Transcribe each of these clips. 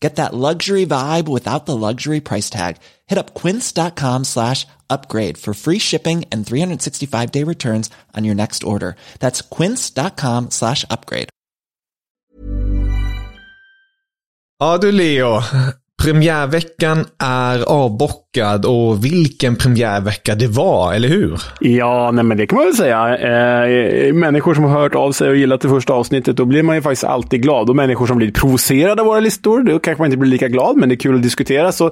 Get that luxury vibe without the luxury price tag. Hit up quince.com slash upgrade for free shipping and 365 day returns on your next order. That's quince.com slash upgrade. Ja du Leo, premiärveckan är avbockad och vilken premiärvecka det var, eller hur? Ja, nej, men det kan man väl säga. Eh, människor som har hört av sig och gillat det första avsnittet, då blir man ju faktiskt alltid glad. Och människor som blir provocerade av våra listor, då kanske man inte blir lika glad, men det är kul att diskutera. Så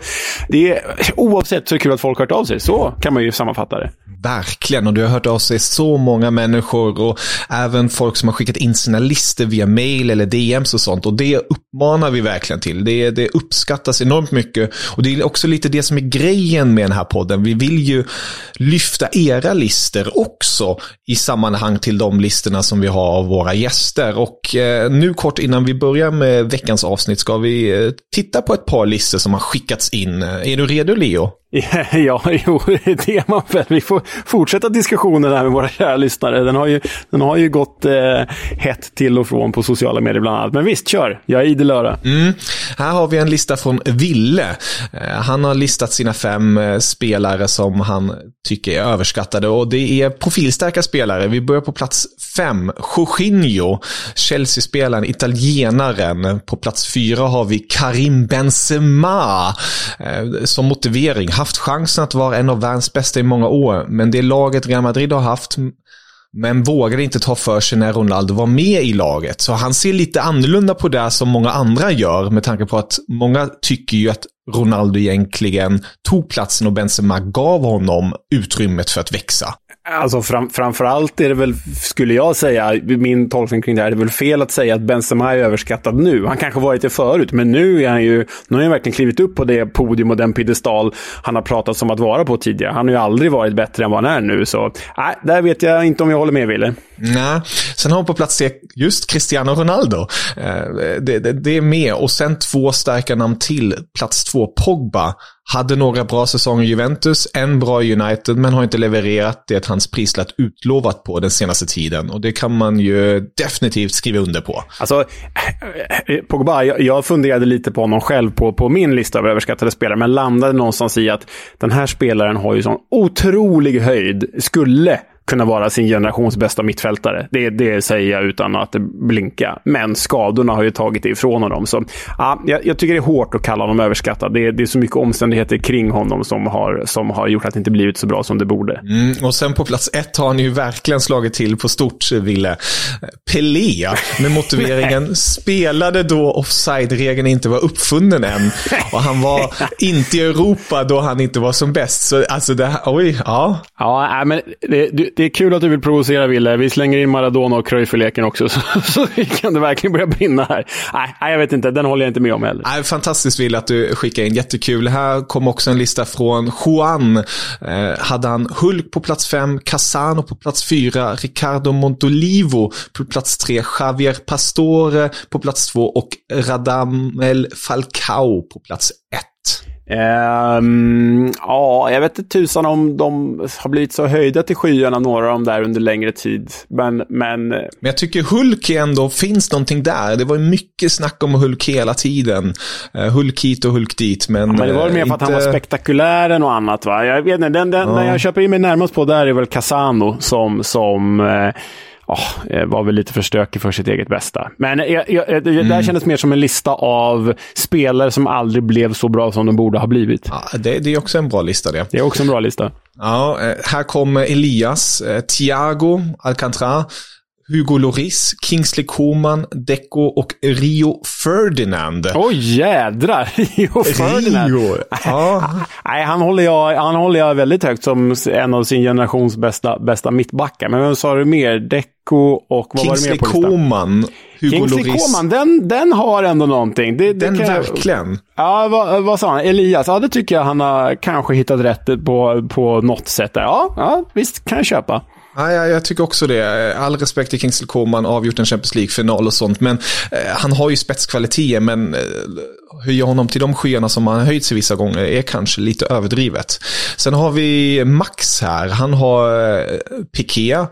det är, oavsett så är det kul att folk har hört av sig. Så kan man ju sammanfatta det. Verkligen, och du har hört av sig så många människor och även folk som har skickat in sina listor via mail eller DMs och sånt. Och det uppmanar vi verkligen till. Det, det uppskattas enormt mycket. Och det är också lite det som är grejen med den här podden. Vi vill ju lyfta era listor också i sammanhang till de listorna som vi har av våra gäster. Och eh, nu kort innan vi börjar med veckans avsnitt ska vi eh, titta på ett par listor som har skickats in. Eh, är du redo Leo? Ja, jo, det är man väl. Vi får fortsätta diskussionen här med våra kära lyssnare. Den har ju, den har ju gått eh, hett till och från på sociala medier bland annat. Men visst, kör. Jag är idel öra. Mm. Här har vi en lista från Ville. Eh, han har listat sina fem eh, spelare som han tycker är överskattade och det är profilstarka spelare. Vi börjar på plats fem. Jorginho, Chelsea-spelaren, italienaren. På plats fyra har vi Karim Benzema eh, som motivering haft chansen att vara en av världens bästa i många år, men det laget Real Madrid har haft men vågade inte ta för sig när Ronaldo var med i laget. Så han ser lite annorlunda på det som många andra gör med tanke på att många tycker ju att Ronaldo egentligen tog platsen och Benzema gav honom utrymmet för att växa. Alltså fram, framförallt är det väl, skulle jag säga, min tolkning kring det här, är det väl fel att säga att Benzema är överskattad nu. Han kanske varit det förut, men nu är han ju, nu har han verkligen klivit upp på det podium och den piedestal han har pratat om att vara på tidigare. Han har ju aldrig varit bättre än vad han är nu, så nej, där vet jag inte om jag håller med Wille. Nej, sen har hon på plats tre just Cristiano Ronaldo. Det, det, det är med och sen två starka namn till. Plats två, Pogba. Hade några bra säsonger i Juventus, en bra i United, men har inte levererat det hans prislapp utlovat på den senaste tiden. Och det kan man ju definitivt skriva under på. Alltså, eh, Pogba, jag, funderade lite på honom själv på, på min lista av överskattade spelare, men landade någonstans i att den här spelaren har ju sån otrolig höjd. Skulle kunna vara sin generations bästa mittfältare. Det, det säger jag utan att blinka. Men skadorna har ju tagit det ifrån honom. Så, ja, jag, jag tycker det är hårt att kalla honom överskattad. Det, det är så mycket omständigheter kring honom som har, som har gjort att det inte blivit så bra som det borde. Mm, och sen på plats ett har han ju verkligen slagit till på stort, Ville. Pelé, med motiveringen spelade då offside-regeln inte var uppfunnen än. Och han var inte i Europa då han inte var som bäst. Så alltså det här, oj, ja. Ja, men det, det är kul att du vill provocera, Ville. Vi slänger in Maradona och Cruyff i leken också, så, så kan det verkligen börja brinna här. Nej, jag vet inte. Den håller jag inte med om heller. Nej, fantastiskt, Ville, att du skickar in. Jättekul. Här kom också en lista från Juan. Eh, hade han Hulk på plats fem, Casano på plats fyra, Ricardo Montolivo på plats tre, Javier Pastore på plats två och Radamel Falcao på plats ett. Um, ja, jag vet inte tusan om de har blivit så höjda till skyarna, några av dem där under längre tid. Men, men... men jag tycker Hulk ändå finns någonting där. Det var mycket snack om Hulk hela tiden. Uh, Hulk hit och Hulk dit, men... Ja, men det var mer för att han var spektakulär än något annat, va? Jag vet inte, den, den, ja. den jag köper in mig närmast på där är väl Casano som, som uh, oh, var väl lite för stökig för sitt eget bästa. Men jag, jag, det mm. där kändes mer som en lista av spelare som aldrig blev så bra som de borde ha blivit. Ja, det, det är också en bra lista det. Det är också en bra lista. Ja, eh, här kommer Elias, eh, Thiago Alcantara, Hugo Loris, Kingsley Coman, Deco och Rio Ferdinand. Oj, oh, jädrar! Rio Ferdinand. Rio. Ja. Nej, han håller, jag, han håller jag väldigt högt som en av sin generations bästa, bästa mittbackar. Men vem sa du mer? Deco och vad Kingsley var det mer på Coman. Hugo Kingsley Loris. Coman, den, den har ändå någonting. Det, det den jag, verkligen. Ja, vad, vad sa han? Elias? Ja, det tycker jag han har kanske hittat rätt på, på något sätt. Där. Ja, ja, visst kan jag köpa. Ja, jag, tycker också det. All respekt till Kingsley Coman, avgjort en Champions League-final och sånt. Men eh, han har ju spetskvaliteter, men eh, höja honom till de skyarna som han har höjt sig vissa gånger är kanske lite överdrivet. Sen har vi Max här. Han har eh, Piqué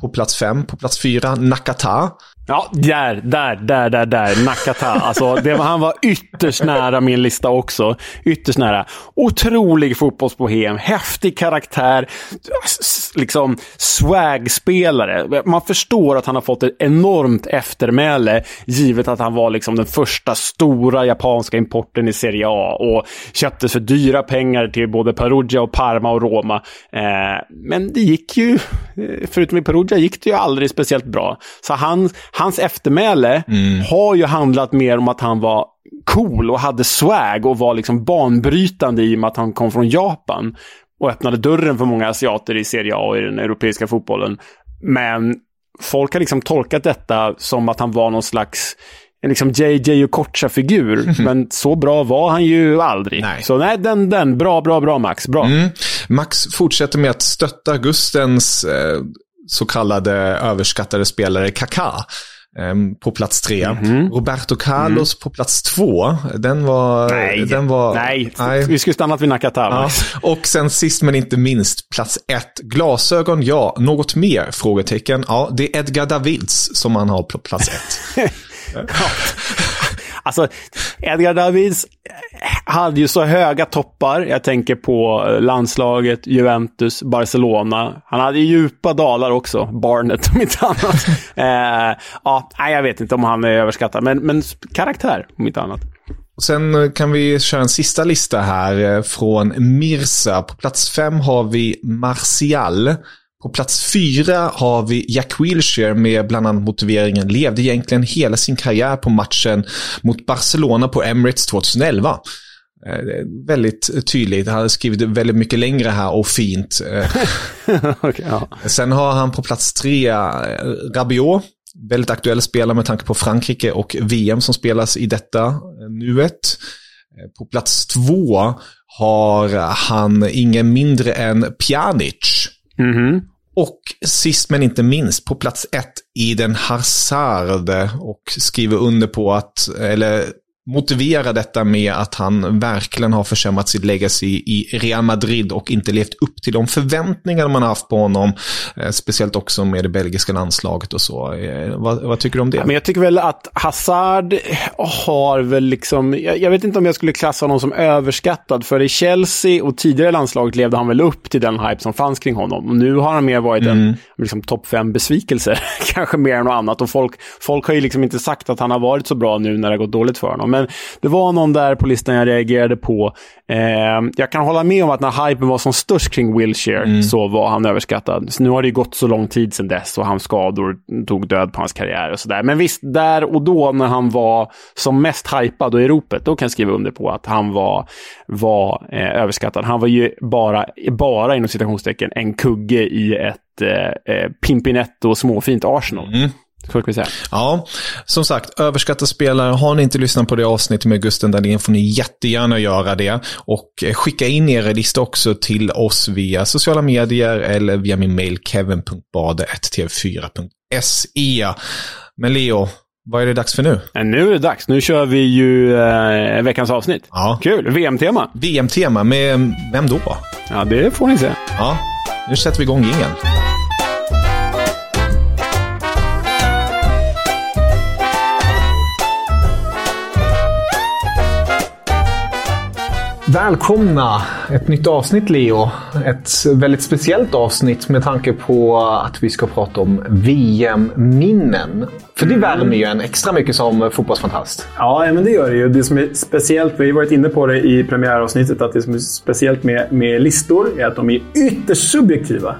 på plats fem. På plats fyra, Nakata. Ja, där, där, där, där, där. Nakata. Alltså, det var, han var ytterst nära min lista också. Ytterst nära. Otrolig fotbollsbohem, häftig karaktär, liksom swag-spelare. Man förstår att han har fått ett enormt eftermäle, givet att han var liksom den första stora japanska importen i Serie A och köptes för dyra pengar till både Perugia och Parma och Roma. Eh, men det gick ju, eh, förutom i Perugia, gick det ju aldrig speciellt bra. Så han hans eftermäle mm. har ju handlat mer om att han var cool och hade swag och var liksom banbrytande i och med att han kom från Japan. Och öppnade dörren för många asiater i Serie A och i den europeiska fotbollen. Men folk har liksom tolkat detta som att han var någon slags en liksom JJ och Kocha-figur. Men så bra var han ju aldrig. Nej. Så nej, den, den. Bra, bra, bra Max. Bra. Mm. Max fortsätter med att stötta Gustens eh, så kallade överskattade spelare Kaká ehm, på plats tre. Mm -hmm. Roberto Carlos mm. på plats två. Den var... Nej, den var, nej. nej. vi skulle stannat vid Nakata. Ja. Och sen sist men inte minst, plats ett. Glasögon, ja. Något mer? Frågetecken. Ja, det är Edgar Davids som han har på plats ett. Alltså, Edgar Davids hade ju så höga toppar. Jag tänker på eh, landslaget, Juventus, Barcelona. Han hade djupa dalar också. Barnet om inte annat. eh, ja, jag vet inte om han är överskattad, men, men karaktär om inte annat. Sen eh, kan vi köra en sista lista här eh, från Mirsa. På plats fem har vi Martial. På plats fyra har vi Jack Wilshere med bland annat motiveringen levde egentligen hela sin karriär på matchen mot Barcelona på Emirates 2011. Eh, väldigt tydligt. Han har skrivit väldigt mycket längre här och fint. Eh, okay, ja. Sen har han på plats tre eh, Rabiot. Väldigt aktuell spelare med tanke på Frankrike och VM som spelas i detta nuet. På plats två har han ingen mindre än Pjanic. Mm -hmm. Och sist men inte minst, på plats ett, Eden Hazard. Och skriver under på att, eller motivera detta med att han verkligen har försämrat sitt legacy i Real Madrid och inte levt upp till de förväntningar man har haft på honom. Eh, speciellt också med det belgiska landslaget och så. Eh, vad, vad, tycker du om det? Men jag tycker väl att Hazard har väl liksom, jag, jag, vet inte om jag skulle klassa honom som överskattad, för i Chelsea och tidigare landslaget levde han väl upp till den hype som fanns kring honom. Nu har han mer varit mm. en liksom, topp fem besvikelse, kanske mer än något annat. Och folk, folk har ju liksom inte sagt att han har varit så bra nu när det har gått dåligt för honom. Men det var någon där på listan jag reagerade på. Eh, jag kan hålla med om att när hypen var som störst kring Wilshire mm. så var han överskattad. Så nu har det gått så lång tid sedan dess och hans skador tog död på hans karriär och sådär. Men visst, där och då när han var som mest hypad och i ropet, då kan jag skriva under på att han var, var eh, överskattad. Han var ju bara, bara inom citationstecken, en kugge i ett eh, eh pimpinetto småfint Arsenal. Mm. Så vi säga. Ja, som sagt, överskattade spelare. Har ni inte lyssnat på det avsnittet med Gusten Dahlén får ni jättegärna göra det. Och eh, skicka in era lista också till oss via sociala medier eller via min mail kevin.bade.tv4.se. Men Leo, Vad är det dags för nu? Nu är det dags. Nu kör vi ju eh, veckans avsnitt. Ja. Kul! VM-tema. VM-tema med vem då? Ja, det får ni se. Ja, nu sätter vi igång jingeln. Välkomna! Ett nytt avsnitt, Leo. Ett väldigt speciellt avsnitt med tanke på att vi ska prata om VM-minnen. För det värmer ju en extra mycket som fotbollsfantast. Ja, men det gör det ju. Det som är speciellt, vi har varit inne på det i premiäravsnittet, att det som är speciellt med, med listor är att de är ytterst subjektiva.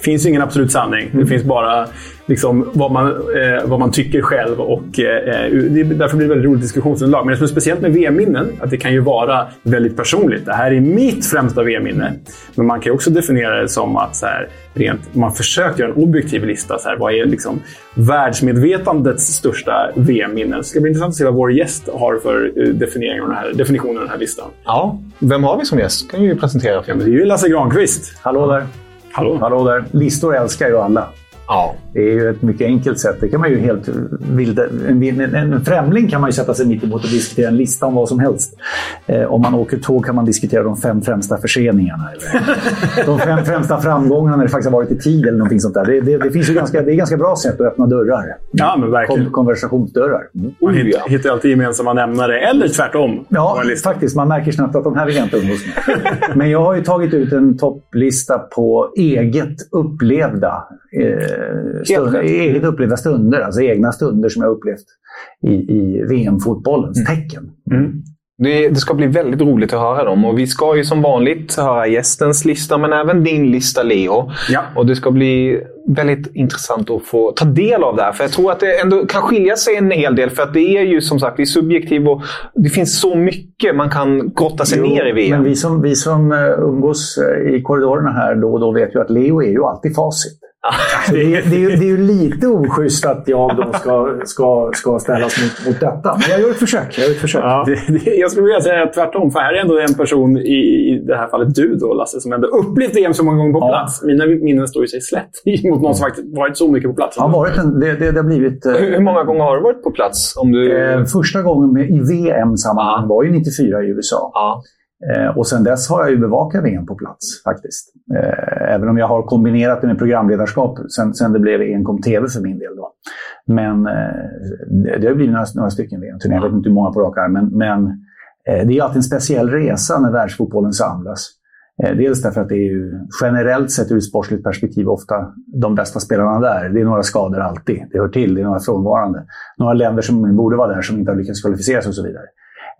Det finns ingen absolut sanning. Det finns bara liksom, vad, man, eh, vad man tycker själv. Och, eh, det, därför blir det väldigt roligt diskussionsunderlag. Men det som är speciellt med VM-minnen att det kan ju vara väldigt personligt. Det här är mitt främsta VM-minne. Men man kan också definiera det som att så här, rent, man försöker göra en objektiv lista. Så här, vad är liksom världsmedvetandets största VM-minnen? Det ska bli intressant att se vad vår gäst har för eh, definiering av den här, definition av den här listan. Ja, vem har vi som gäst? kan vi ju presentera. Ja, det är ju Lasse Granqvist. Hallå där. Hallå. Hallå där. Listor älskar ju alla. Ja. Det är ju ett mycket enkelt sätt. Det kan man ju helt vilda, en, en, en främling kan man ju sätta sig mitt emot och diskutera en lista om vad som helst. Eh, om man åker tåg kan man diskutera de fem främsta förseningarna. Eller de fem främsta framgångarna när det faktiskt har varit i tid eller någonting sånt där. Det, det, det finns ju ganska, det är ganska bra sätt att öppna dörrar. Ja, men verkligen. Kon, konversationsdörrar. Mm. Man hittar, hittar alltid gemensamma nämnare, eller tvärtom. Ja, faktiskt. Man märker snabbt att de här vill jag inte umgås med. Men jag har ju tagit ut en topplista på eget upplevda eh, stunder, eget upplevda stunder. Alltså egna stunder som jag upplevt i, i VM-fotbollens tecken. Det, det ska bli väldigt roligt att höra dem. Och vi ska ju som vanligt höra gästens lista, men även din lista, Leo. Ja. Och det ska bli väldigt intressant att få ta del av det här. För jag tror att det ändå kan skilja sig en hel del. För att det är ju som sagt det är subjektivt och det finns så mycket man kan grotta sig ner i VM. Men vi som, vi som eh, umgås eh, i korridorerna här då och då vet ju att Leo är ju alltid facit. Det, är, det, är, ju- det är ju lite oschysst att jag då ska, ska, ska ställas mot, mot detta. Men jag gör ett försök. Jag gör ett försök. Ja. Det, det, jag skulle vilja säga tvärtom, för här är ändå en person, i, i det här fallet du då Lasse, som ändå upplevt VM så många gånger på Ja. plats. Mina minnen står ju sig slätt mot någon som faktiskt varit så mycket på plats. Har, varit en, det, det, det har blivit... eh, Hur hur många gånger har du varit på plats? Om du... Eh, första gången med, i VM-sammanhang var ju 94 i USA. ja. Eh, och sen dess har jag ju bevakat VM på plats faktiskt. Eh, även om jag har kombinerat det med programledarskap sen, sen det blev enkom TV för min del. Då. Men eh, det, det har blivit några, några stycken VM-turneringar, jag vet inte hur många på rak arm. Men, men eh, det är alltid en speciell resa när världsfotbollen samlas. Eh, dels därför att det är ju generellt sett ur ett sportsligt perspektiv ofta de bästa spelarna där. Det är några skador alltid. Det hör till. Det är några frånvarande. Några länder som borde vara där som inte har lyckats kvalificera sig och så vidare.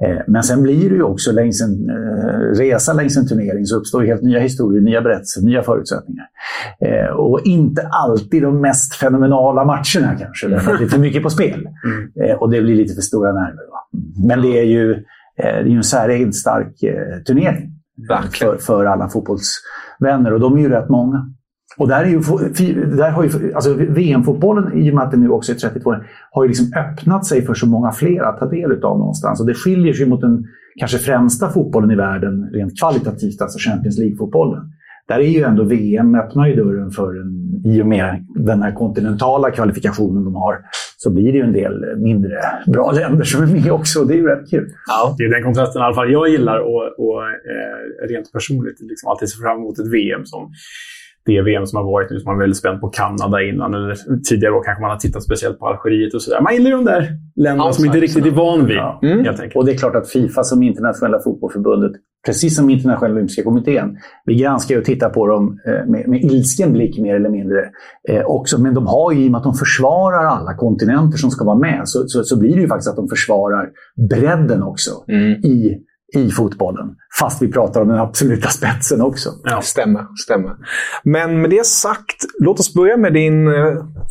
Eh, Men sen blir det ju också längs en eh, resa längs en turnering så uppstår helt nya historier, nya berättelser, nya förutsättningar. Eh, Och inte alltid de mest fenomenala matcherna kanske, därför att det är för mycket på spel. Eh, Och det blir lite för stora nerver. Men det är ju, det är ju en säregen stark turnering Verkligen. för, för alla fotbollsvänner och de är ju rätt många. Och där, är ju, där har ju, alltså VM-fotbollen, i och med att det nu också är 32 år, har ju liksom öppnat sig för så många fler att ta del utav någonstans. Och det skiljer sig mot den kanske främsta fotbollen i världen rent kvalitativt, alltså Champions League-fotbollen. Där är ju ändå VM öppnar ju dörren för en, i och med den här kontinentala kvalifikationen de har, så blir det ju en del mindre bra länder som är med också. Det är ju rätt kul. Ja. Det är den kontrasten i alla fall jag gillar och, och eh, rent personligt liksom alltid ser fram emot ett VM som det VM som har varit nu, som man är väldigt spänd på Kanada innan. Eller tidigare år kanske man har tittat speciellt på Algeriet och sådär. Man gillar ju de där länderna som inte riktigt är van vid, Ja. Mm. helt enkelt. Och det är klart att Fifa som internationella fotbollförbundet, precis som internationella olympiska kommittén, vi granskar och tittar på dem eh, med, med ilsken blick mer eller mindre. Eh, också, men de har ju, i och med att de försvarar alla kontinenter som ska vara med, så, så, så blir det ju faktiskt att de försvarar bredden också Mm. i, i fotbollen. Fast vi pratar om den absoluta spetsen också. Ja. Stämmer, stämmer. Men med det sagt, låt oss börja med din eh,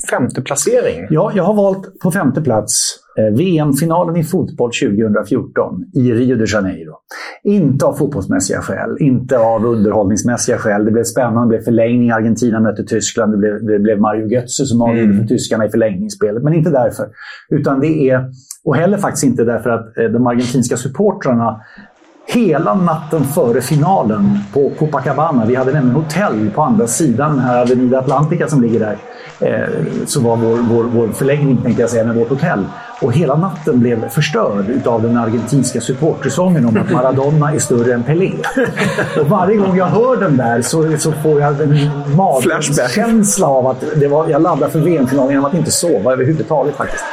femte placering. Ja, jag har valt på femte plats eh, VM-finalen i fotboll 2014 i Rio de Janeiro. Inte av fotbollsmässiga skäl, inte av underhållningsmässiga skäl. Det blev spännande, det blev förlängning. Argentina mötte Tyskland. Det blev, det blev Mario Götze som avgjorde för tyskarna i förlängningsspelet. Men inte därför. Utan det är, och heller faktiskt inte därför att eh, de argentinska supportrarna hela natten före finalen på Copacabana, vi hade nämligen hotell på andra sidan den här Avenida Atlantica som ligger där, eh, så var vår, vår, vår förläggning, tänkte jag säga, med vårt hotell. Och hela natten blev förstörd av den argentinska supportersången om att Maradona är större än Pelé. Och varje gång jag hör den där så, så får jag en magkänsla av att det var, jag laddar för VM-finalen genom att inte sova överhuvudtaget faktiskt.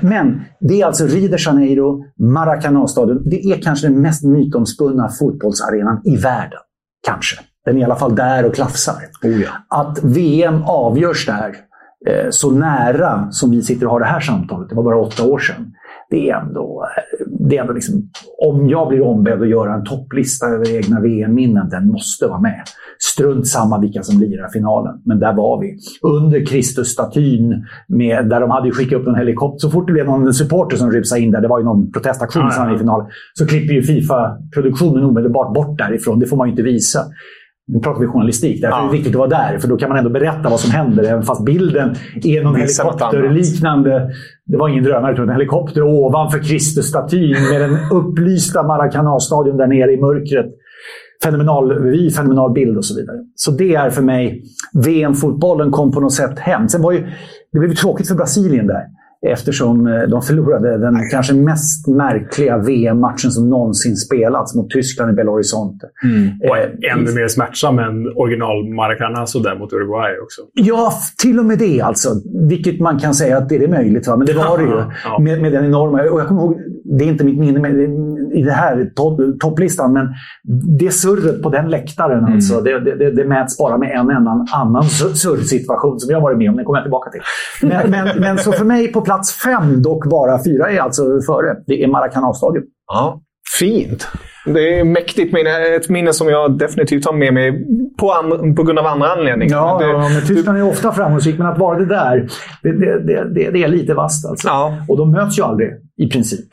Men det är alltså Rio de Janeiro, Maracanã-stadion. Det är kanske den mest mytomspunna fotbollsarenan i världen. Kanske. Den är i alla fall där och klafsar. Oh ja. Att VM avgörs där, eh, så nära som vi sitter och har det här samtalet, det var bara åtta år sedan. Det är ändå, det är ändå liksom, om jag blir ombedd att göra en topplista över egna VM-minnen, den måste vara med. Strunt samma vilka som lirar finalen, men där var vi. Under Kristusstatyn, med, där de hade skickat upp en helikopter. Så fort det blev någon supporter som rusade in där, det var ju någon protestaktion i finalen, så klipper ju Fifa-produktionen omedelbart bort därifrån. Det får man ju inte visa. Nu pratar vi journalistik, därför är det Ja. viktigt att vara där. För då kan man ändå berätta vad som händer, även fast bilden är någon helikopterliknande... Det var ingen drönare, utan en helikopter ovanför Kristusstatyn med den upplysta Maracanã-stadion där nere i mörkret. Fenomenal vy, fenomenal bild och så vidare. Så det är för mig... VM-fotbollen kom på något sätt hem. Sen var ju, det blev tråkigt för Brasilien där. Eftersom eh, de förlorade den kanske mest märkliga VM-matchen som någonsin spelats mot Tyskland i Belo Horizonte. Och Eh, ännu mer smärtsam än original Maracanazo där mot Uruguay också. Ja, till och med det alltså. Vilket man kan säga att det är möjligt. Va? Men det var det ju. Ja. Med, med den enorma... Och jag kommer ihåg, det är inte mitt minne med, i det här to, topplistan, men det surret på den läktaren, alltså, det, det, det, det mäts bara med en annan sur- surrsituation som jag varit med om. Den kommer jag tillbaka till. Men, men, men så för mig på plats fem, dock bara fyra, är alltså före. Det är Maracanaå-stadion. Ja, fint. Det är mäktigt minne. Ett minne som jag definitivt har med mig på, på grund av andra anledningar. Ja, Men det, ja, men Tyskland är ju ofta framgångsrik, men att vara det där, det, det, det, det, det är lite vasst alltså. Ja. Och de möts ju aldrig, i princip.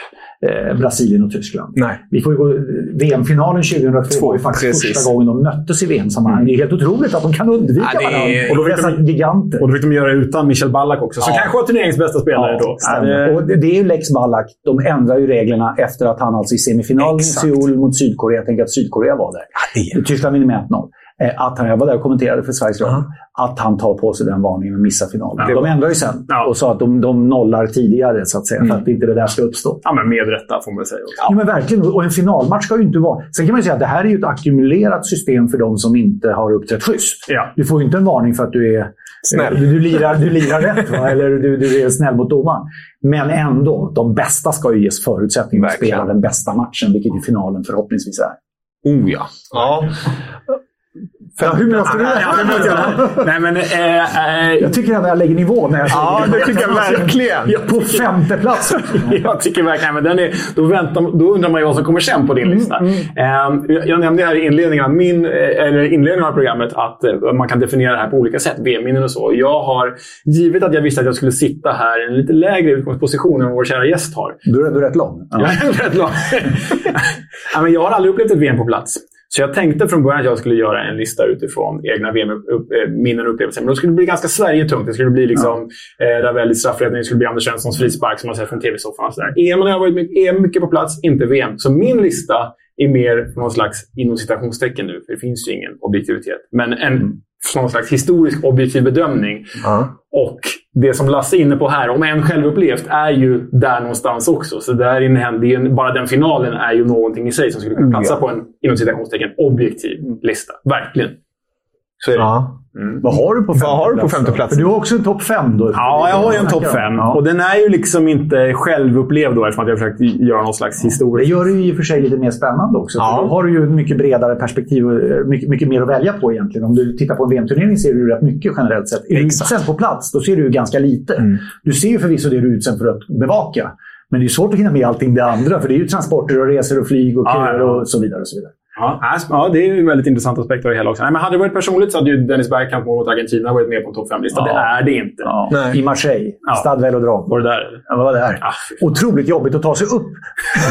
Eh, Brasilien och Tyskland. Nej. Vi får ju gå, VM-finalen 2002 var ju faktiskt Precis. första gången de möttes i VM-sammanhang. Det är helt otroligt att de kan undvika Ja, det är- varandra. och då fick Dessa de- giganter. Och då fick de göra det utan Michel Ballack också, som Ja. kanske var turneringens bästa spelare då. stämmer. Och det det är ju Lex Ballack. De ändrar ju reglerna efter att han alltså i semifinalen i Exakt. Seoul mot Sydkorea, jag tänker att Sydkorea var där. det Tyskland vinner med 1-0. Eh, Att han, jag var där och kommenterade för Sveriges Radio. Att han tar på sig den varningen och missar finalen. Ja. De ändrar ju sen Ja. och sa att de, de nollar tidigare, så att säga, för att inte det där ska uppstå. Ja, men med rätta får man säga. också. Ja, men verkligen. Och en finalmatch ska ju inte vara... Sen kan man ju säga att det här är ju ett ackumulerat system för de som inte har uppträtt schysst. Ja. Du får ju inte en varning för att du är... Snäll. Du, du, lirar, du lirar rätt, va? eller du, du är snäll mot domaren. Men ändå, de bästa ska ju ges förutsättningar att spela den bästa matchen, vilket ju finalen förhoppningsvis är. Oh ja. ja. Ja, hur du måste jag- Nej, men... Eh, eh, Jag tycker ändå jag lägger nivå när jag Ja, det tycker jag verkligen. På femte plats. jag tycker verkligen men den är, då, väntar, då undrar man ju vad som kommer sen på din lista. Ehm, jag, jag nämnde här i inledningen, av min, eh, eller inledningen av programmet att eh, man kan definiera det här på olika sätt. VM-minnen och så. Jag har, givet att jag visste att jag skulle sitta här i en lite lägre utgångsposition än vad vår kära gäst har. Du är ändå rätt lång. Ja. Jag är rätt lång. ja, men jag har aldrig upplevt ett VM på plats. Så jag tänkte från början att jag skulle göra en lista utifrån egna VM-minnen och upplevelser. Men då skulle det bli ganska Sverigetungt. Det skulle bli liksom eh, Ravelli straffräddning, det skulle bli Anders Svenssons frispark som man sett från tv-soffan. EM har jag varit mycket, EM mycket på plats, inte VM. Så min lista är mer någon slags, inom citationstecken nu, för det finns ju ingen objektivitet, men en någon slags historisk objektiv bedömning. Ja. Och det som Lasse är inne på här, om en självupplevt, är ju där någonstans också. Så där inne, bara den finalen är ju någonting i sig som skulle kunna platsa Ja. på en, inom citationstecken, objektiv lista. Verkligen. Så är det. Ja. Vad har du på femte Vad har du på plats femte plats? Du har också en topp fem då. Ja, jag har ju en topp fem. Ja. Och den är ju liksom inte självupplevd då, eftersom att jag har försökt göra någon slags Det historisk... gör det ju i och för sig lite mer spännande också. Ja. Då har du ju ett mycket bredare perspektiv och eh, mycket, mycket mer att välja på egentligen. Om du tittar på en VM-turnering ser du ju rätt mycket generellt sett. Är du utsänd på plats, då ser du ju ganska lite. Du ser ju förvisso det du är utsänd för att bevaka. Men det är svårt att hinna med allting det andra. För det är ju transporter och resor och flyg och Ja, köer ja. och så vidare. Och så vidare. Ja, ja, det är en väldigt intressant aspekt av det hela också. Nej, men hade det varit personligt så hade ju Dennis Bergkamp mot Argentina varit med på en topp 5-lista. Ja. Det är det inte. Ja. I Marseille. Ja. Stade Velodrome. Var det där? Ja, vad var det här? Ah. Otroligt jobbigt att ta sig upp.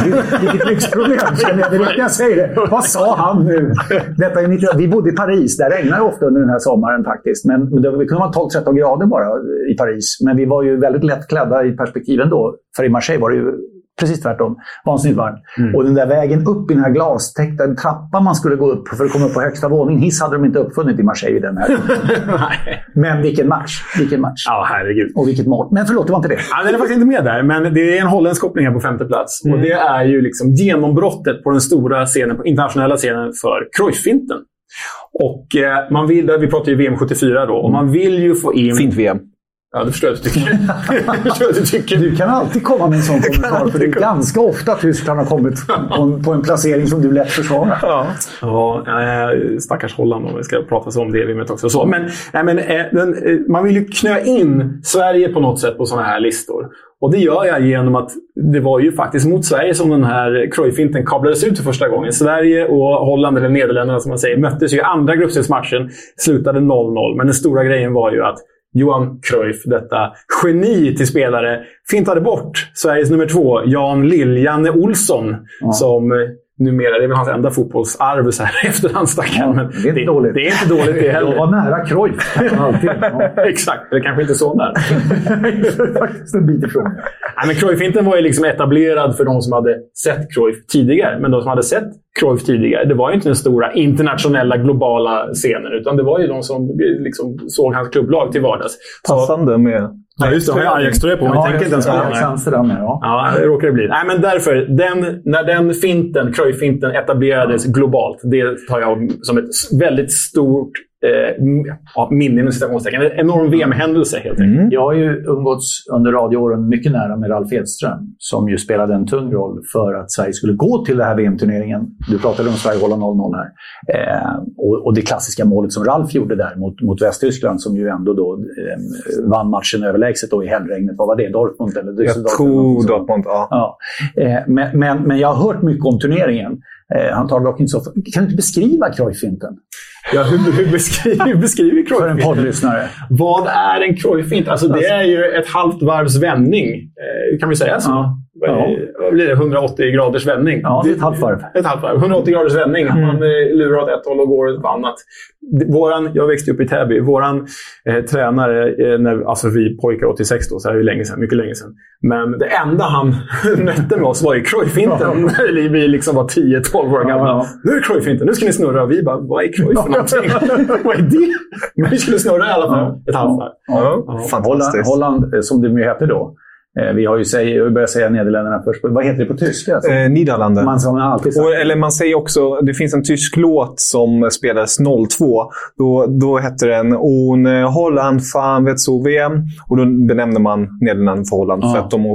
Vilket lyxproblem, känner jag direkt när jag säger det. Vad sa han nu? Detta är 90, vi bodde i Paris. Där regnar det ofta under den här sommaren faktiskt. Men, men det, kunde vara 12-13 grader bara i Paris. Men vi var ju väldigt lätt klädda i perspektiven då. För i Marseille var det ju precis tvärtom. Vansinnigt varmt. Mm. Och den där vägen upp i den här glastäckta trappan man skulle gå upp för att komma upp på högsta våningen. Hiss hade de inte uppfunnit i Marseille i den här. Men vilken match! Vilken match! Ja, herregud. Och vilket mål. Men förlåt, det var inte det. Ja, den är faktiskt inte med där, men det är en holländsk koppling här på femte plats. Och det är ju liksom genombrottet på den stora scenen, på internationella scenen för Cruyff-finten. Och eh, man vill, vi pratar ju VM 74 då, och man vill ju få in... Fint VM. Ja, det förstår jag att du tycker. jag att du tycker. Du kan alltid komma med en sån kommentar, för det är ganska ofta Tyskland har kommit på en, på en placering som du lätt försvarar. Ja. Ja, eh, stackars Holland om vi ska prata om det VMet också. Så, men nej, men eh, den, eh, man vill ju knö in Sverige på något sätt på sådana här listor. Och det gör jag genom att det var ju faktiskt mot Sverige som den här Cruyff-finten kablades ut för första gången. Sverige och Holland, eller Nederländerna som man säger, möttes ju i andra gruppspelsmatchen. Slutade 0-0. Men den stora grejen var ju att Johan Cruyff, detta geni till spelare, fintade bort Sveriges nummer två, Jan Lill-Janne Olsson, som eh, numera, det är väl hans enda fotbollsarv så här efterhand, stackarn. Ja, det är inte dåligt. Det är inte dåligt det Jag heller. var nära Cruyff. Ja. Exakt, eller kanske inte så nära. Faktiskt en bit ifrån. Nej, men Cruyff-finten var ju liksom etablerad för de som hade sett Cruyff tidigare. Men de som hade sett Cruyff tidigare, det var ju inte den stora internationella, globala scenen. Utan det var ju de som liksom såg hans klubblag till vardags. Passande med... ja, just det. Har jag Ajax-tröja på mig. Ja, tänker inte ens på. Amsterdam, ja. Ja, det råkar det bli. Nej, men därför. Den, när den finten, Cruyff-finten, etablerades globalt. Det tar jag som ett väldigt stort eh, m- ja, minne, inom citationstecken. En enorm VM-händelse helt enkelt. Jag har ju umgåtts under radioåren mycket nära med Ralf Edström, som ju spelade en tung roll för att Sverige skulle gå till den här VM-turneringen. Du pratade om Sverige-Holland 0-0 här. Eh, och, och det klassiska målet som Ralf gjorde där mot, mot Västtyskland, som ju ändå då eh, vann matchen överlägset då i hällregnet. Vad var det? Dortmund eller Düsseldorf? Jag tror. Dortmund, ja. Ja. Eh, men, men, men jag har hört mycket om turneringen. Eh, han talar dock inte så... Kan du inte beskriva Cruyff-finten Ja, hur, hur beskriver, hur beskriver för en poddlyssnare? Vad är en Cruyff-fint? Alltså, det är ju ett halvt varvs vändning. Eh, kan vi säga så? Ja. Vad blir det? 180 graders vändning? Ja, det är ett halvt varv. Ett halvt varv. 180 graders vändning. Man eh, lurar åt ett håll och går åt ett annat. Det- Våran, jag växte upp i Täby. Våran eh, tränare, eh, när, alltså vi pojkar 86 då, så det är ju länge sedan, mycket länge sedan. Men det enda han mötte med oss var ju Cruyff-finten. När vi liksom var 10-12 år gamla. Ja, ja. Nu är det Cruyff-finten, nu ska ni snurra. Och vi bara, vad är Cruyff för någonting? vad är det? Men vi skulle snurra i alla fall. Ett halvt varv. Ja, Holland, fantastiskt. Holland, eh, som det ju hette då. Eh, Vi har ju säg, jag börjar säga Nederländerna först. Vad heter det på tyska? Alltså, Eh, Niederlande. man som alltid sagt. Och, eller man säger också, det finns en tysk låt som spelades 02. Då, då hette den Ohne Holland fan vet så VM. Och då benämnde man Nederländerna för Holland Ja. för att de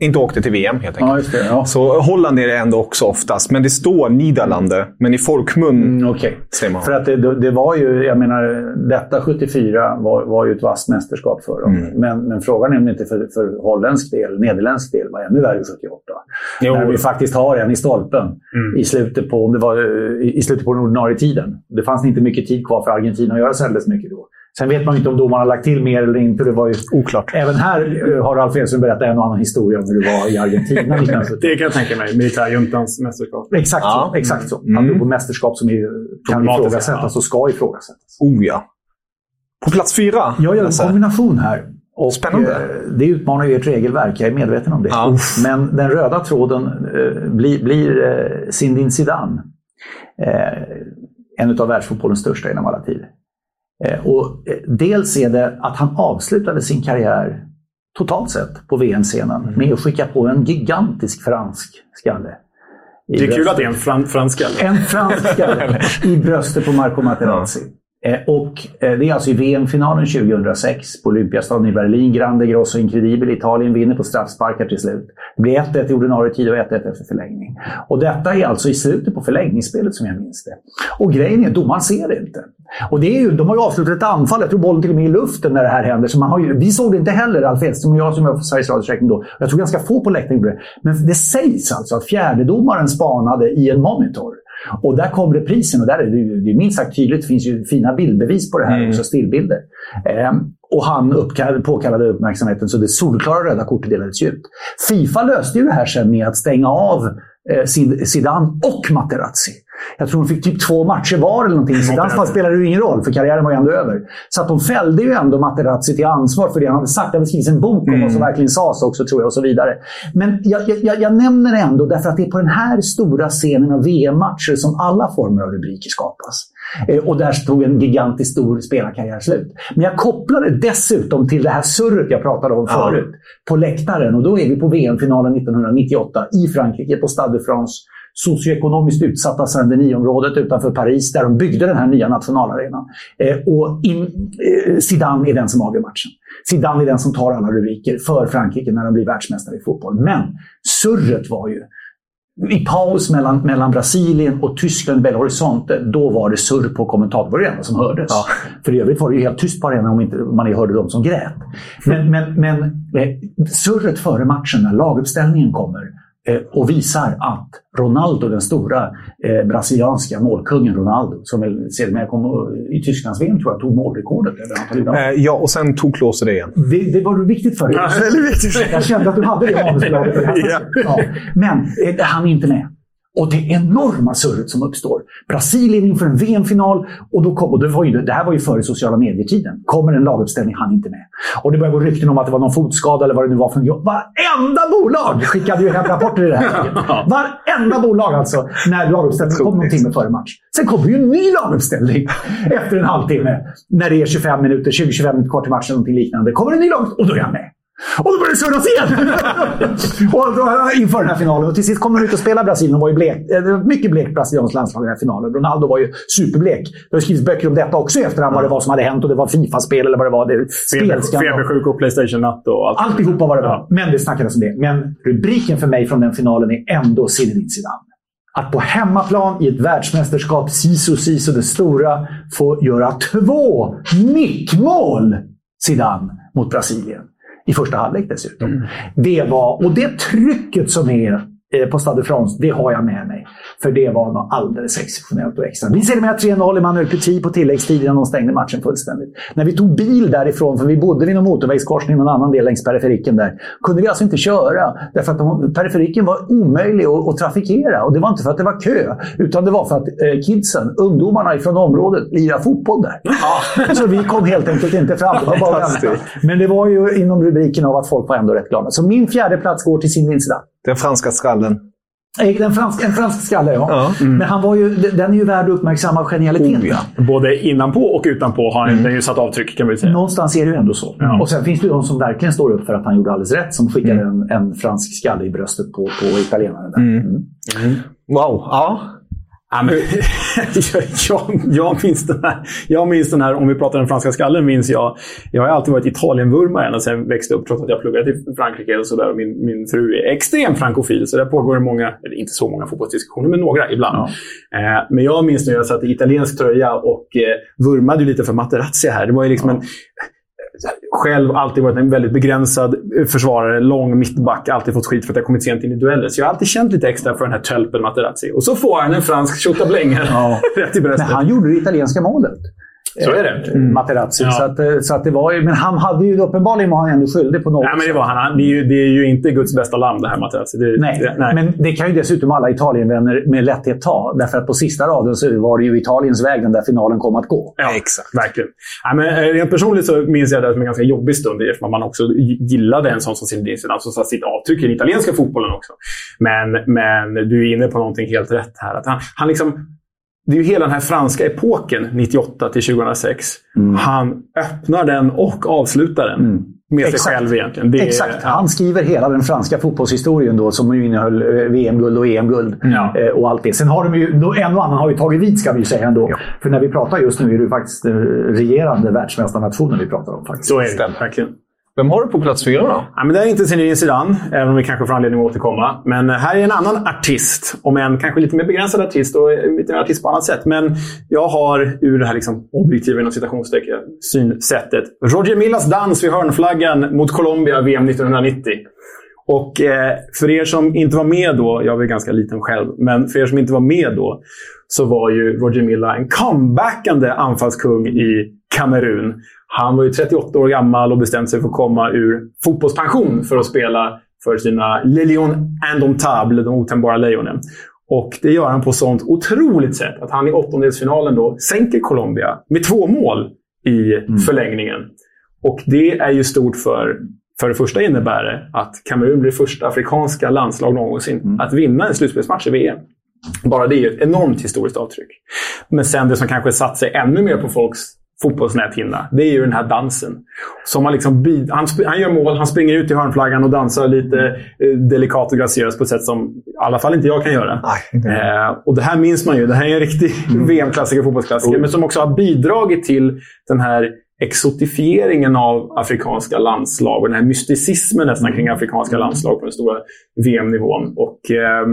inte åkte till VM helt enkelt. Ja, det. Ja. Så Holland är det ändå också oftast, men det står Niederlande. Men i folkmun Mm, Okej. säger man För att det, det var ju, jag menar, detta 74 var, var ju ett vasst mästerskap för dem. Mm. Men, men frågan är om det inte för, för holländsk del, nederländsk del, var ännu värre 78. Jo. När vi faktiskt har en i stolpen Mm. i, slutet på, om det var, i slutet på den ordinarie tiden. Det fanns inte mycket tid kvar för Argentina att göra särskilt mycket då. Sen vet man inte om domarna har lagt till mer eller inte. Det var ju, Oklart. Även här eh, har Ralf Edström berättat en och annan historia om hur det var i Argentina 1970. Det kan jag tänka mig. Militärjuntans mästerskap. Exakt Ja. så. Exakt så. Mm. Apropå mästerskap som ju kan ifrågasättas och ska ifrågasättas. Oh ja. På plats fyra. Jag gör en kombination här. Och Spännande. eh, Det utmanar ju ert regelverk, jag är medveten om det. Ja. Men den röda tråden eh, blir, blir eh, Zinedine Zidane. Eh, en av världsfotbollens största genom alla tider. Eh, och eh, dels är det att han avslutade sin karriär totalt sett på VM-scenen Mm. med att skicka på en gigantisk fransk skalle. Det är kul bröstet. att det är en fran franska. En fransk skalle i bröstet på Marco Materazzi. Eh, och eh, det är alltså i VM-finalen 2006 på Olympiastaden i Berlin. Grande Grosso Incredibile. Italien vinner på straffsparkar till slut. Det blir 1-1 i ordinarie tid och 1-1 efter förlängning. Och detta är alltså i slutet på förlängningsspelet som jag minns det. Och grejen är, domaren ser det inte. Och det är ju, de har ju avslutat ett anfall. Jag tror bollen till och med är i luften när det här händer. Så man har ju, vi såg det inte heller, Alf Edström och jag som var på Sveriges Radios räkning då. Jag tror ganska få på läktaren det. Men det sägs alltså att fjärdedomaren spanade i en monitor. Och där kom reprisen och där är det, det är minst sagt tydligt. Det finns ju fina bildbevis på det här mm. också, stillbilder. Eh, och han uppkall, påkallade uppmärksamheten så det solklara röda kortet delades ut. Fifa löste ju det här sen med att stänga av eh, Zidane och Materazzi. Jag tror de fick typ två matcher var eller någonting. Så dans spelade det ju ingen roll, för karriären var ju ändå över. Så att de fällde ju ändå Materazzi till ansvar för det han hade sagt. Det hade skrivits en bok om mm. vad som verkligen sades också, tror jag, och så vidare. Men jag, jag, jag nämner det ändå därför att det är på den här stora scenen av VM-matcher som alla former av rubriker skapas. Eh, och där tog en gigantiskt stor spelarkarriär slut. Men jag kopplade dessutom till det här surret jag pratade om ja. förut. På läktaren. Och då är vi på VM-finalen 1998 i Frankrike på Stade de France socioekonomiskt utsatta Saint-Denis-området utanför Paris där de byggde den här nya nationalarenan. Eh, och in, eh, Zidane är den som avgör matchen. Zidane är den som tar alla rubriker för Frankrike när de blir världsmästare i fotboll. Men surret var ju i paus mellan, mellan Brasilien och Tyskland, Belo Horizonte, då var det surr på kommentatorn. Det var det enda som hördes. Ja. För i övrigt var det ju helt tyst på arenan om inte man hörde de som grät. Men, men, men eh, surret före matchen, när laguppställningen kommer, och visar att Ronaldo, den stora eh, brasilianska målkungen Ronaldo, som sedermera kom i Tysklands-VM tror jag, tog målrekordet eh, Ja, och sen tog Klose det igen. Det, det var viktigt för dig. Ja, jag kände att du hade det manusförlaget. ja. ja. Men eh, han är inte med. Och det enorma surret som uppstår. Brasilien inför en VM-final. Och, då kom, och det, var ju, det här var ju före sociala medier-tiden. Kommer en laguppställning, han inte med. Och det började gå rykten om att det var någon fotskada eller vad det nu var för. Varenda bolag skickade ju hem rapporter i det här Varenda bolag alltså. När laguppställningen kom någon timme före match. Sen kommer ju en ny laguppställning efter en halvtimme. När det är 25 minuter, 20-25 minuter kvar till matchen, någonting liknande. kommer en ny laguppställning och då är han med. Och då började det surras igen! och då, inför den här finalen. Och till sist kom de ut och spelade Brasilien. De var ju blek, eh, mycket blekt brasilianskt landslag i den här finalen. Ronaldo var ju superblek. Det har skrivits böcker om detta också i efterhand. Vad det var som hade hänt och det var Fifa-spel eller vad det var. Febersjuk och Playstation-natt och allt. Alltihopa var det bra. Men det snackades om det. Men rubriken för mig från den finalen är ändå Zinedine Zidane. Att på hemmaplan i ett världsmästerskap, Sisu Sisu det stora, få göra två nickmål Zidane mot Brasilien i första halvlek dessutom. Mm. Det var, och det trycket som är på Stade France, det har jag med mig. För det var något alldeles exceptionellt och extra. Vi ser med 3-0 Emanuel Petit på tilläggstid innan de stängde matchen fullständigt. När vi tog bil därifrån, för vi bodde vid någon motorvägskorsning någon annan del längs periferiken där, kunde vi alltså inte köra. Därför att de, periferiken var omöjlig att, att, trafikera. Och det var inte för att det var kö, utan det var för att eh, kidsen, ungdomarna från området, lirade fotboll där. Ja. Så vi kom helt enkelt inte fram. Det var bara Men det var ju inom rubriken av att folk var ändå rätt glada. Så min fjärde plats går till Zinedine Zidane. Den franska skallen. En fransk, en fransk skalle, ja. ja. Mm. Men han var ju, den är ju värd att uppmärksamma genialiteten. Oh, ja. Både innanpå och utanpå har han mm. ju satt avtryck kan vi säga. Någonstans är det ju ändå så. Ja. Och sen finns det ju de som verkligen står upp för att han gjorde alldeles rätt. Som skickade mm. en, en fransk skalle i bröstet på, på italienaren. Mm. Mm. Wow. Ja. Ja, men, jag, jag, minns den här, jag minns den här, om vi pratar den franska skallen, minns jag. Jag har alltid varit Italienvurmare ända sedan jag växte upp, trots att jag pluggat i Frankrike och sådär. Min, min fru är extremt frankofil, så där pågår det många, eller inte så många fotbollsdiskussioner, men några ibland. Ja. Eh, men jag minns när jag satt i italiensk tröja och eh, vurmade lite för Materazzi här. Det var ju liksom ja. en själv alltid varit en väldigt begränsad försvarare, lång mittback, alltid fått skit för att jag kommit sent in i dueller. Så jag har alltid känt lite extra för den här tölpen Materazzi. Och så får han en fransk tjottablängare ja. rätt i bröstet. Men han gjorde det italienska målet. Så är det. Mm. Materazzi. Ja. Så, att, eh, så att det var ju, men han hade ju uppenbarligen var han ändå skyldig på något Nej, men det var han. Det är, ju, det är ju inte Guds bästa lamm det här Materazzi. Det, nej. Det, nej. men det kan ju dessutom alla Italienvänner med lätthet ta. Därför att på sista raden så var det ju Italiens väg den där finalen kom att gå. Ja, exakt. Verkligen. Nej, men eh, rent personligt så minns jag det som en ganska jobbig stund eftersom man också gillade en sån som Zinedine Zidane som satte sitt avtryck i den italienska fotbollen också. Men, men du är inne på någonting helt rätt här. Att han, han liksom det är ju hela den här franska epoken, 98 till 2006. Mm. Han öppnar den och avslutar den. Mm. Med Exakt. sig själv egentligen. Det Exakt. Han skriver hela den franska fotbollshistorien då, som innehöll eh, VM-guld och EM-guld. Ja. Eh, och allt det. Sen har de ju, en och annan har ju tagit vid ska vi säga ändå. Ja. För när vi pratar just nu är det faktiskt regerande världsmästarnationen vi pratar om. Faktiskt. Så är det verkligen. Vem har du på plats fyra då? Ja, men det är inte Zinedine Zidane, även om vi kanske får anledning att återkomma. Men eh, här är en annan artist, om en kanske lite mer begränsad artist och eh, lite mer artist på annat sätt. Men jag har ur det här liksom objektiva inom citationstecken synsättet Roger Millas dans vid hörnflaggan mot Colombia VM 1990. Och eh, för er som inte var med då, jag var ganska liten själv, men för er som inte var med då så var ju Roger Milla en comebackande anfallskung i Kamerun. Han var ju 38 år gammal och bestämde sig för att komma ur fotbollspension för att spela för sina Le Lion Indomptable, de otämbara lejonen. Och det gör han på sånt otroligt sätt att han i åttondelsfinalen då sänker Colombia med två mål i mm. förlängningen. Och det är ju stort för för det första innebär det att Kamerun blir första afrikanska landslag någonsin mm. att vinna en slutspelsmatch i VM. Bara det är ett enormt historiskt avtryck. Men sen det som kanske satt sig ännu mer på folks fotbollsnäthinna, det är ju den här dansen. Som man liksom, han, han gör mål, han springer ut i hörnflaggan och dansar lite eh, delikat och graciöst på ett sätt som i alla fall inte jag kan göra. Eh, och det här minns man ju. Det här är en riktig mm. VM-klassiker, fotbollsklassiker. Mm. Men som också har bidragit till den här exotifieringen av afrikanska landslag och den här mysticismen nästan kring afrikanska landslag på den stora VM-nivån. Och, eh,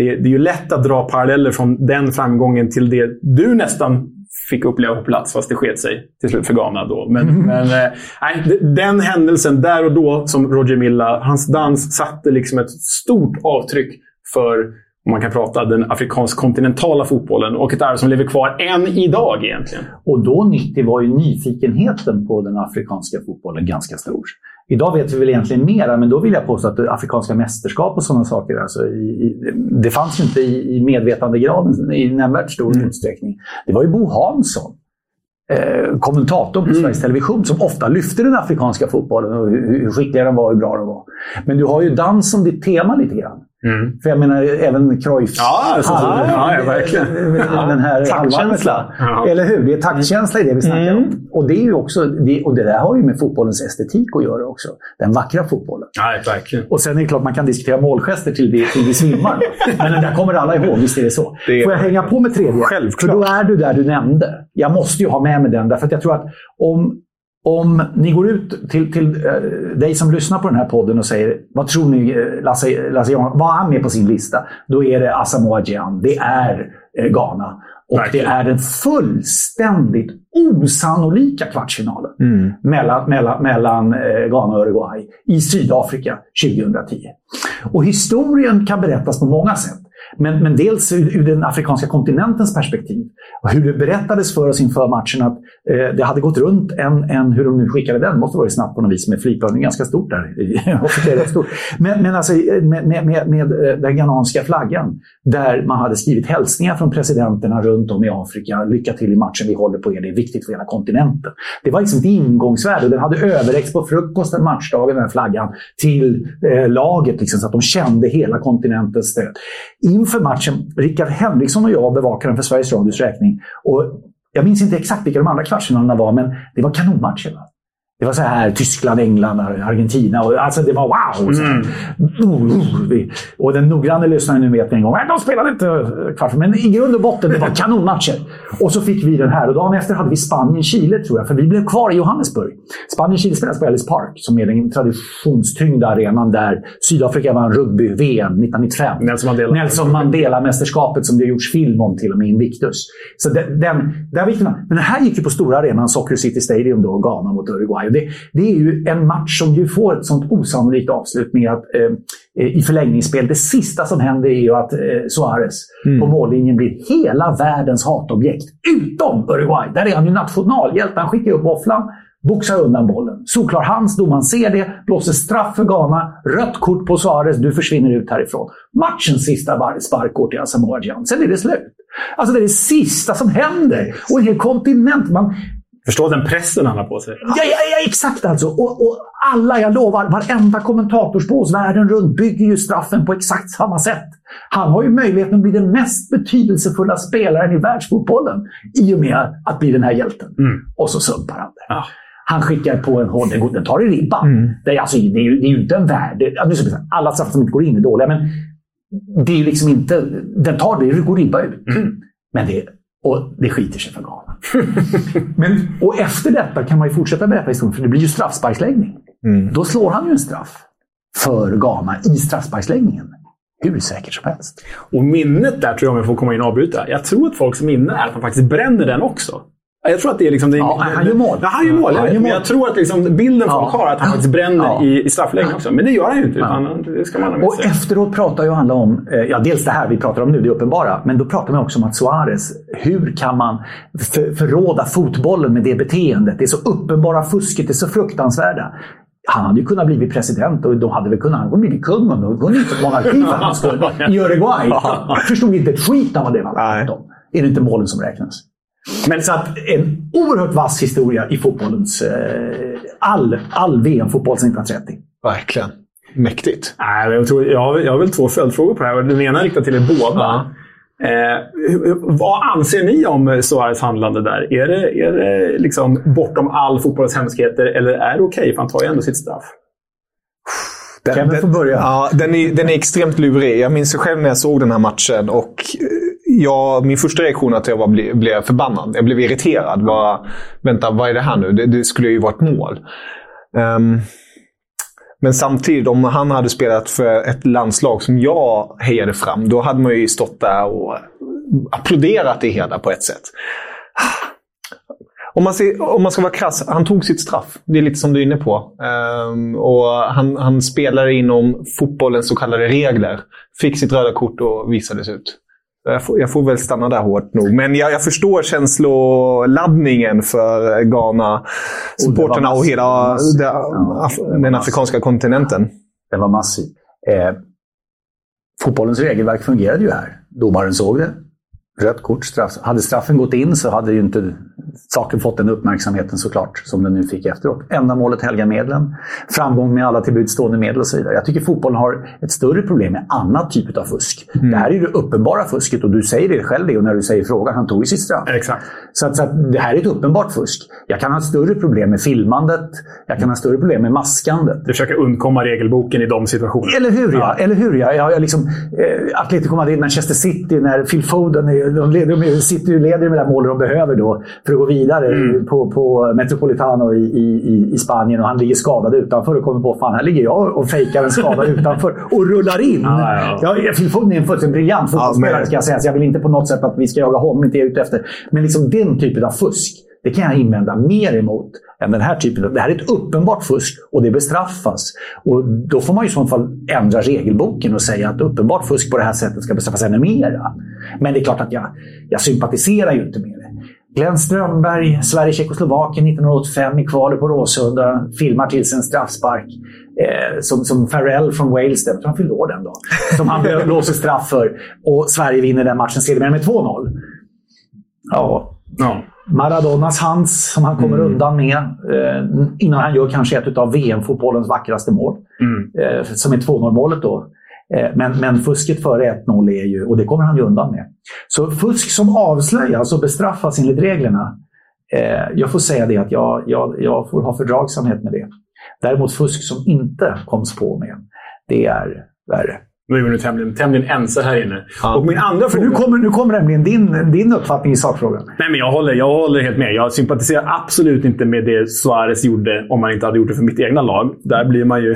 det, det, är ju lätt att dra paralleller från den framgången till det du nästan fick uppleva på plats, fast det sket sig till slut för Ghana då. Men, mm. men eh, den händelsen där och då, som Roger Milla, hans dans satte liksom ett stort avtryck för om man kan prata den afrikansk-kontinentala fotbollen och ett arv som lever kvar än idag egentligen. Och då 90 var ju nyfikenheten på den afrikanska fotbollen ganska stor. Idag vet vi väl egentligen mera, men då vill jag påstå att afrikanska mästerskap och sådana saker, alltså i, i, det fanns ju inte i, i medvetandegraden i nämnvärt stor mm. utsträckning. Det var ju Bo Hansson, eh, kommentatorn på mm. Sveriges Television, som ofta lyfte den afrikanska fotbollen och hur, hur skickliga de var och hur bra de var. Men du har ju dans som ditt tema lite grann. Mm. För jag menar, även Cruyff ja, alltså, ja, ja, ja, verkligen. Den här taktkänsla. Ja. Eller hur? Det är taktkänsla i det vi snackar mm. om. Och det, är ju också, det, och det där har ju med fotbollens estetik att göra också. Den vackra fotbollen. Ja, verkligen. Och sen är det klart man kan diskutera målgester till vi, till vi svimmar. Men den där kommer alla ihåg, visst är det så. Det är... Får jag hänga på med tredje? Självklart. För då är du där du nämnde. Jag måste ju ha med mig den, därför att jag tror att om om ni går ut till, till uh, dig som lyssnar på den här podden och säger vad tror ni uh, Lasse, Lasse Johansson, vad har han med på sin lista? Då är det Asamoah Gyan, det är uh, Ghana. Och Verkligen. det är den fullständigt osannolika kvartsfinalen mm. mellan, mellan, mellan Ghana och Uruguay i Sydafrika 2010. Och historien kan berättas på många sätt. Men, men dels ur, ur, den afrikanska kontinentens perspektiv. Och hur det berättades för oss inför matchen att eh, det hade gått runt en, en, hur de nu skickade den, måste varit snabbt på något vis med är ganska stort där. stort. Men, men alltså eh, med, med, med, med eh, den ghananska flaggan, där man hade skrivit hälsningar från presidenterna runt om i Afrika. Lycka till i matchen, vi håller på er, det är viktigt för hela kontinenten. Det var liksom ett ingångsvärde den hade överräckts på frukosten matchdagen, den här flaggan, till eh, laget liksom, så att de kände hela kontinentens stöd inför matchen, Rickard Henriksson och jag bevakade den för Sveriges Radios räkning. Och jag minns inte exakt vilka de andra kvartsfinalerna var, men det var kanonmatcher. Det var så här Tyskland, England, Argentina. Och, alltså det var wow! Mm. Och den noggranne lyssnaren nu vet en gång att de spelade inte kvart. Men i grund och botten, det var kanonmatcher. Och så fick vi den här. Och dagen efter hade vi Spanien-Chile, tror jag. För vi blev kvar i Johannesburg. Spanien-Chile spelas på Ellis Park, som är den traditionstyngda arenan där Sydafrika vann rugby-VM 1995. Nelson Mandela. Nelson Mandela-mästerskapet som det har gjorts film om till och med, Invictus. Så den, den, där men den här gick ju på stora arenan, Soccer City Stadium, då, Ghana mot Uruguay. Det, det, är ju en match som ju får ett sånt osannolikt avslut med att eh, i förlängningsspel, det sista som händer är ju att eh, Suarez mm. på mållinjen blir hela världens hatobjekt. Utom Uruguay. Där är han ju nationalhjälte. Han skickar upp våfflan, boxar undan bollen. Solklar hands, domaren ser det, blåser straff för Ghana, rött kort på Suarez, du försvinner ut härifrån. Matchens sista spark går till Asamoah Gyan. Sen är det slut. Alltså det är det sista som händer. Och en hel kontinent. Man, Förstå den pressen han har på sig. Ja, ja, ja exakt alltså. Och, och, alla, jag lovar, varenda kommentatorsbås världen runt bygger ju straffen på exakt samma sätt. Han har ju möjligheten att bli den mest betydelsefulla spelaren i världsfotbollen i och med att bli den här hjälten. Mm. Och så sumpar han det. Ja. Han skickar på en hård, den tar i ribban. Mm. Det, är, alltså, det, är ju, det är ju inte en värld. Alla straffar som inte går in är dåliga, men det är ju liksom inte... Den tar det, det går ribba ut. Mm. Men det, och det skiter sig för Ghana. Men, och efter detta kan man ju fortsätta berätta historien, för det blir ju straffsparksläggning. Mm. Då slår han ju en straff för Ghana i straffsparksläggningen. Hur säkert som helst. Och minnet där tror jag, om jag får komma in och avbryta. Jag tror att folks minne är att han faktiskt bränner den också. Jag tror att det är liksom... Det, Ja, han gör mål. Ja, han gör mål. Ja, jag han vet. gör Men mål. jag tror att liksom, bilden folk Ja. har är att han faktiskt bränner Ja. i, i straffläggning också. Men det gör han ju inte. Utan det ska man Och efteråt pratar ju alla om, eh, ja dels det här vi pratar om nu, det uppenbara, men då pratar man också om att Suarez, hur kan man för, förråda fotbollen med det beteendet? Det är så uppenbara fusket, det är så fruktansvärda. Han hade ju kunnat bli president och då hade vi kunnat, han kunde bli kung och då kunde inte monarki för hans skull. I Uruguay. Förstod inte ett skit av vad det var Nej. om. Är det inte målen som räknas? Men så att en oerhört vass historia i fotbollens, eh, all, all VM-fotboll sedan 1930. Verkligen. Mäktigt. Nej, jag, tror, jag, har, jag har väl två följdfrågor på det här. Den ena är riktad till er båda. Eh, hur- vad anser ni om Suarez handlande där? Är det, är det liksom bortom all fotbollens hemskheter eller är det okej? För han tar ju ändå sitt straff. Den, Kevin får börja. Ja, den är, den är extremt lurig. Jag minns själv när jag såg den här matchen och eh, jag, min första reaktion var att jag var, ble, blev förbannad. Jag blev irriterad. Bara, Vänta, vad är det här nu? Det, det skulle ju vara ett mål. Um, men samtidigt, om han hade spelat för ett landslag som jag hejade fram, då hade man ju stått där och applåderat det hela på ett sätt. Om man, ser, om man ska vara krass, han tog sitt straff. Det är lite som du är inne på. Um, och han, han spelade inom fotbollens så kallade regler. Fick sitt röda kort och visades ut. Jag får, jag får väl stanna där hårt nog. Men jag, jag förstår känsloladdningen för Ghana, supporterna och hela massiv. det, af, det den massiv. afrikanska kontinenten. Den var massiv. Eh, fotbollens regelverk fungerade ju här. Domaren såg det. Rött kort, straff. Hade straffen gått in så hade ju inte saken fått den uppmärksamheten såklart som den nu fick efteråt. Enda målet helga medlen. Framgång med alla till buds stående medel och så vidare. Jag tycker fotbollen har ett större problem med annat typ av fusk. Det här är det uppenbara fusket och du säger det själv det och när du säger frågan. Han tog ju sitt straff. Exakt. Så, att, så att det här är ett uppenbart fusk. Jag kan ha ett större problem med filmandet. Jag kan ha större problem med maskandet. Du försöker undkomma regelboken i de situationerna. Eller hur ja. Eller hur ja. Jag, jag liksom, eh, Atletico Madrid, Manchester City, när Phil Foden är, de, leder, de sitter och leder med det där målet de behöver då för att gå vidare Mm. på, på Metropolitano i, i, i Spanien och han ligger skadad utanför och kommer på fan här ligger jag och fejkar en skada utanför och rullar in. Ja, ja, Ja, Phil Foden är en fullständigt briljant fotbollsspelare ska jag säga. Så jag vill inte på något sätt att vi ska jaga honom, inte är jag ute efter. Men liksom den typen av fusk, det kan jag invända mer emot än den här typen. av- Det här är ett uppenbart fusk och det bestraffas. Och då får man ju i så fall ändra regelboken och säga att uppenbart fusk på det här sättet ska bestraffas ännu mera. Men det är klart att jag, jag sympatiserar ju inte med det. Glenn Strömberg, Sverige-Tjeckoslovakien 1985 i kvalet på Råsunda, filmar till sig en straffspark. Eh, som, som Farrell från Wales, jag tror han fyllde år den dagen, som han blåser straff för. Och Sverige vinner den matchen sedermera med 2-0. Ja, Ja. Maradonas hands som han kommer undan med eh, innan han gör kanske ett av VM-fotbollens vackraste mål. Eh, som är 2-0-målet då. Eh, men, men fusket före 1-0 är ju, och det kommer han ju undan med. Så fusk som avslöjas och bestraffas enligt reglerna. Eh, jag får säga det att jag, jag, jag får ha fördragsamhet med det. Däremot fusk som inte koms på med, det är värre. Nu är vi nu tämligen, tämligen ense här inne. Och min andra För fråga... nu kommer, nu kommer nämligen din, din uppfattning i sakfrågan. Nej, men jag håller, jag håller helt med. Jag sympatiserar absolut inte med det Suarez gjorde om man inte hade gjort det för mitt egna lag. Där blir man ju...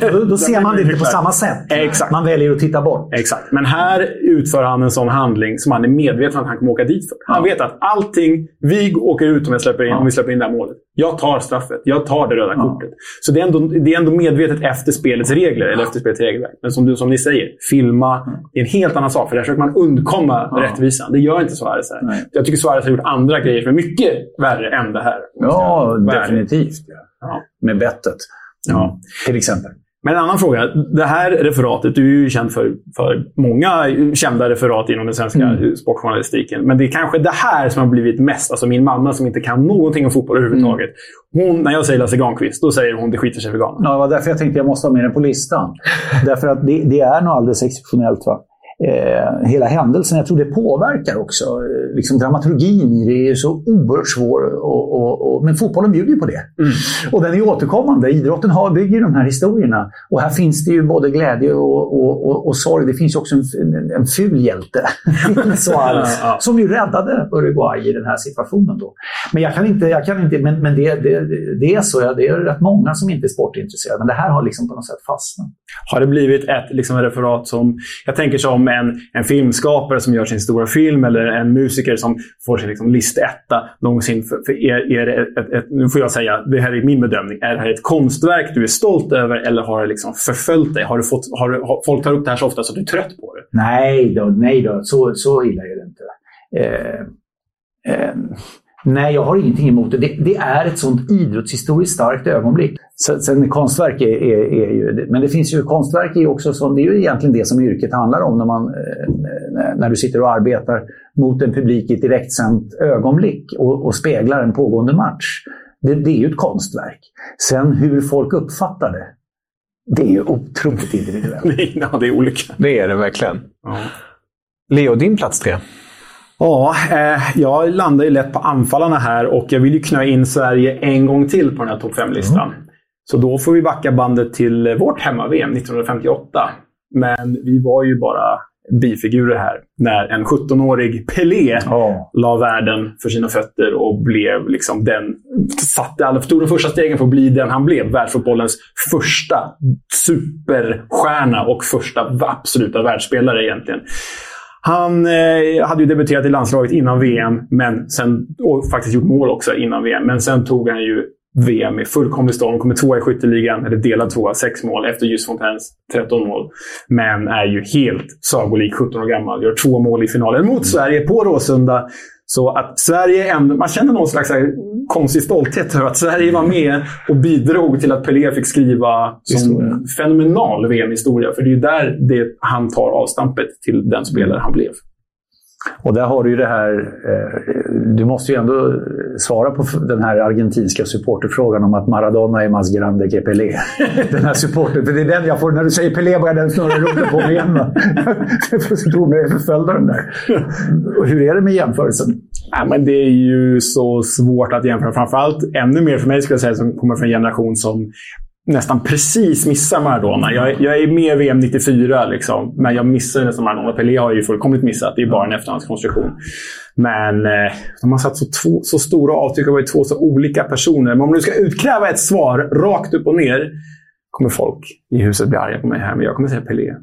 Då, då ser man det inte på samma sätt. Exakt. Man väljer att titta bort. Exakt. Men här utför han en sån handling som han är medveten om att han kommer åka dit för. Han vet att allting, vi åker ut om, jag släpper in, om vi släpper in det här målet. Jag tar straffet. Jag tar det röda kortet. Så det är, ändå, det är ändå medvetet efter spelets regler, eller efter spelets regelverk. Men som, du, som ni säger, filma det är en helt annan sak. För där försöker man undkomma rättvisan. Det gör inte Suarez här. Nej. Jag tycker Suarez har gjort andra grejer som är mycket värre än det här. Ja, definitivt. Ja. Med bettet. Ja. Till exempel. Men en annan fråga. Det här referatet, du är ju känd för, för många kända referat inom den svenska Mm. sportjournalistiken. Men det är kanske det här som har blivit mest. Alltså min mamma som inte kan någonting om fotboll överhuvudtaget. Mm. Hon, när jag säger Lasse Granqvist, då säger hon det skiter sig för Ghana. Ja, det var därför jag tänkte jag måste ha med den på listan. därför att det, det är nog alldeles exceptionellt. Va? Eh, hela händelsen, jag tror det påverkar också. Eh, liksom dramaturgin i det är så oerhört svår. Och, och, och, men fotbollen bjuder ju på det. Och den är återkommande. Idrotten har, bygger de här historierna. Och här finns det ju både glädje och, och, och, sorg. Det finns ju också en, en, en ful hjälte, som ju räddade Uruguay i den här situationen. Då. Men jag kan inte, jag kan inte men, men det, det, det är så. Ja, det är rätt många som inte är sportintresserade. Men det här har liksom på något sätt fastnat. Har det blivit ett liksom, referat som... Jag tänker som en, en filmskapare som gör sin stora film eller en musiker som får sin liksom, listetta någonsin. För, för er, er ett, ett, ett, nu får jag säga, det här är min bedömning. Är det här ett konstverk du är stolt över eller har det liksom förföljt dig? Har du fått, har, har, folk tar upp det här så ofta så att du är trött på det? Nej då, nej då. Så, så illa är det inte. Eh, eh, nej, jag har ingenting emot det. det. det. är ett sånt idrottshistoriskt starkt ögonblick. Sen konstverk är, är, är ju... Men det finns ju konstverk är också som, det är ju egentligen det som yrket handlar om när, man, eh, när du sitter och arbetar mot en publik i ett direktsänt ögonblick och, och speglar en pågående match. Det, det är ju ett konstverk. Sen hur folk uppfattar det, det är ju otroligt individuellt. ja, det är olika. Det är det verkligen. Ja. Leo, din plats tre? Ja, eh, jag landar ju lätt på anfallarna här och jag vill ju knö in Sverige en gång till på den här topp 5-listan. Mm. Så då får vi backa bandet till vårt hemma-VM 1958. Men vi var ju bara bifigurer här när en 17-årig Pelé oh. la världen för sina fötter och blev liksom den... Satte alla, tog de första stegen för att bli den han blev. Världsfotbollens första superstjärna och första absoluta världsspelare egentligen. Han eh, hade ju debuterat i landslaget innan VM men sen, och faktiskt gjort mål också innan VM. Men sen tog han ju VM i fullkomlig storm. Kommer tvåa i skytteligan, eller delad tvåa, sex mål efter Just Fontaines 13 mål. Men är ju helt sagolik 17 år gammal. Gör två mål i finalen mot Sverige på Råsunda. Så att Sverige ändå... Man känner någon slags konstig stolthet över att Sverige var med och bidrog till att Pelé fick skriva en fenomenal VM-historia. För det är ju där det, han tar avstampet till den spelare han blev. Och där har du ju det här, eh, du måste ju ändå svara på den här argentinska supporterfrågan om att Maradona är más grande que Pelé. den här supporten, för det är den jag får, när du säger Pelé börjar den snurra runt på mig igen. jag tror mig förföljd av den där. Och hur är det med jämförelsen? Ja, men det är ju så svårt att jämföra. Framförallt ännu mer för mig, skulle jag säga, som kommer från en generation som nästan precis missar Maradona. Jag, jag är med i VM 94, liksom, men jag missar nästan Maradona. Pelé har jag ju fullkomligt missat. Det är bara en efterhandskonstruktion. Men eh, de har satt så, två, så stora avtryck av två så olika personer. Men om du ska utkräva ett svar rakt upp och ner kommer folk i huset bli arga på mig här. Men jag kommer säga Pelé.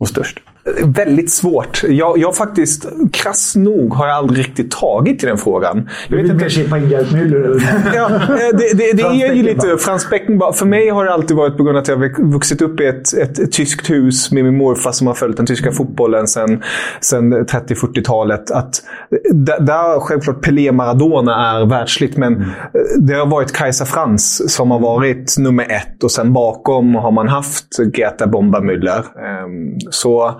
Och störst. Väldigt svårt. Jag, jag faktiskt, krass nog, har jag aldrig riktigt tagit i den frågan. Jag vet inte chippa in Gert Müller ja, det, det, det är ju lite Frans Beckenbauer. För mig har det alltid varit på grund av att jag har vuxit upp i ett, ett, ett tyskt hus med min morfar som har följt den tyska fotbollen sedan sen 30-40-talet. Att där självklart Pelé Maradona är världsligt, men mm. det har varit Kaiser Frans som har varit nummer ett och sen bakom har man haft Gerta Bomba Müller. Ehm, så eh,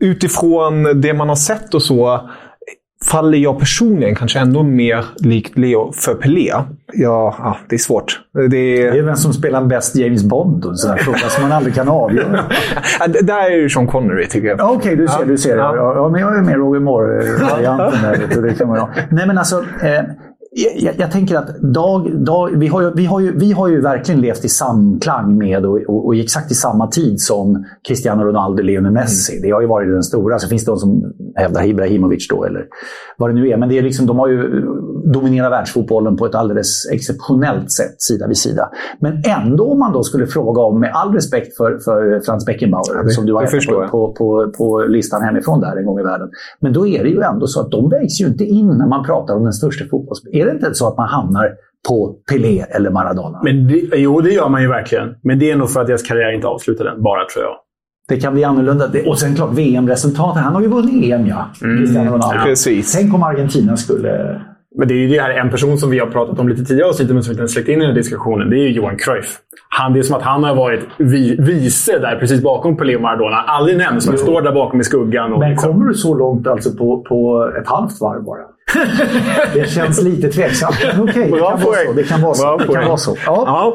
utifrån det man har sett och så faller jag personligen kanske ändå mer likt Leo för Pelé. Ja, ja det är svårt. Det är... det är vem som spelar bäst James Bond och en sån fråga som man aldrig kan avgöra. Där är ju Sean Connery, tycker jag. Okej, okay, du ser. Ja. Du ser. Ja. Ja, men jag är mer Roger Moore-varianten. Nej, men alltså... Eh, jag, jag, tänker att dag, dag, vi, har ju, vi, har ju, vi har ju verkligen levt i samklang med och, och, och exakt i samma tid som Cristiano Ronaldo och Lionel Messi. Mm. Det har ju varit den stora. Så finns det de som hävdar Ibrahimovic då, eller vad det nu är. Men det är liksom, de har ju dominerat världsfotbollen på ett alldeles exceptionellt sätt, sida vid sida. Men ändå om man då skulle fråga om, med all respekt för, för Frans Beckenbauer, ja, som du har på, på, på, på, listan hemifrån där en gång i världen. Men då är det ju ändå så att de vägs ju inte in när man pratar om den största fotbollsspelaren är det inte så att man hamnar på Pelé eller Maradona? Men det, jo, det gör man ju verkligen. Men det är nog för att deras karriär inte avslutade än, bara tror jag. Det kan bli annorlunda. Och sen klart VM-resultatet. Han har ju vunnit EM, ja. Mm. Ja, precis. Tänk om Argentina skulle... Men det är ju det här, en person som vi har pratat om lite tidigare avsnitt, men som inte ens släckt in i den diskussionen. Det är ju Johan Cruyff. Han, det är som att han har varit vi, vice där precis bakom Pelé och Maradona. Aldrig nämns, men står där bakom i skuggan. men liksom. kommer du så långt alltså på, på ett halvt varv bara? det känns lite tveksamt. Okej, okay, det, kan vara så. det kan vara så. Det kan vara så. Ja.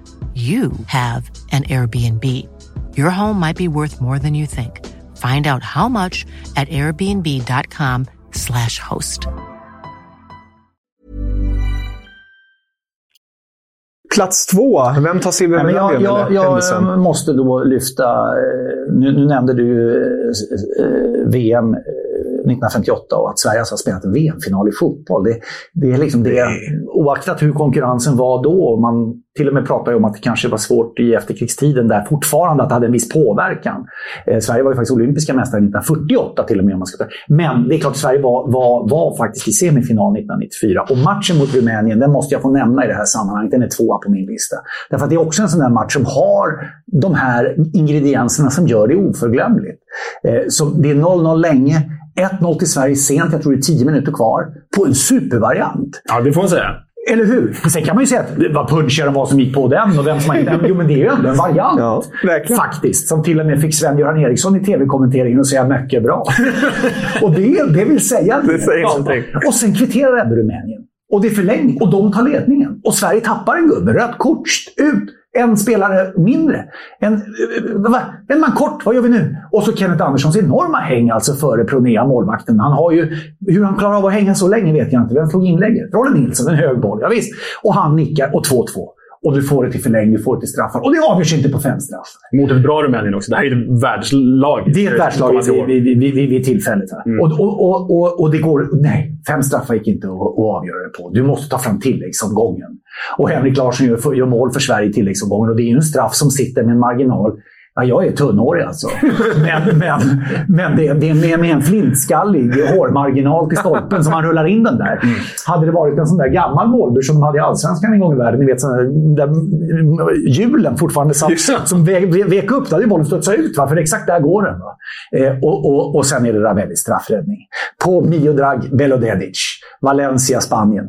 you have an Airbnb. Your home might be worth more than you think. Find out how much at airbnb.com slash host. Plats två. Vem tar silvermedaljen? Jag, jag, jag måste då lyfta... eh, Nu, nu nämnde du ju eh, VM 1958 och att Sverige alltså har spelat en VM-final i fotboll. Det, det är liksom det, oaktat hur konkurrensen var då, man till och med pratar om att det kanske var svårt i efterkrigstiden där fortfarande att det hade en viss påverkan. Eh, Sverige var ju faktiskt olympiska mästare 1948 till och med. Om man ska ta. Men det är klart, Sverige var, var, var faktiskt i semifinal 1994. Och matchen mot Rumänien, den måste jag få nämna i det här sammanhanget. Den är tvåa på min lista. Därför att det är också en sån där match som har de här ingredienserna som gör det oförglömligt. Eh, så det är 0-0 länge. 1-0 till Sverige sent, jag tror det är 10 minuter kvar, på en supervariant. Ja, det får man säga. Eller hur? Sen kan man ju säga att det var punchigare än vad som gick på den och vem som gjort den. Jo, men det är ju ändå en variant. Ja, verkligen. Faktiskt. Som till och med fick Sven-Göran Eriksson i tv-kommenteringen att säga mycket bra. och det, det vill säga Det säger någonting. Och sen kvitterar ändå Rumänien. Och det är förlängning. Och de tar ledningen. Och Sverige tappar en gubbe. Rött kort. Ut. En spelare mindre. En, eh, en man kort. Vad gör vi nu? Och så Kenneth Anderssons enorma häng alltså före Pronea, målvakten. Han har ju, hur han klarar av att hänga så länge vet jag inte. Vem slog inlägget? Rolle Nilsson, en hög boll. Ja, visst. Och han nickar och 2-2. Och du får det till förlängning, du får det till straffar. Och det avgörs inte på fem straffar. Mot ett bra Rumänien också. Det här är ett världslag. Det är ett världslag vid, vid, vid, vid tillfället. Mm. Och, och, och, och, och det går... Nej, fem straffar gick inte att, att avgöra det på. Du måste ta fram tilläggsomgången. Och Henrik Larsson gör, gör mål för Sverige i tilläggsomgången. Och det är ju en straff som sitter med en marginal. Ja, jag är tunnhårig alltså. Men, men, men det, det är med, en flintskallig hårmarginal till stolpen som han rullar in den där. Mm. Hade det varit en sån där gammal målbur som de hade i Allsvenskan en gång i världen, ni vet sån där, där hjulen fortfarande satt, som vek, ve- vek upp, då hade bollen studsat ut. Va? För exakt där går den. Va? Eh, och, och, och sen är det Ravellis straffräddning. På Miodrag Belodedic, Valencia, Spanien.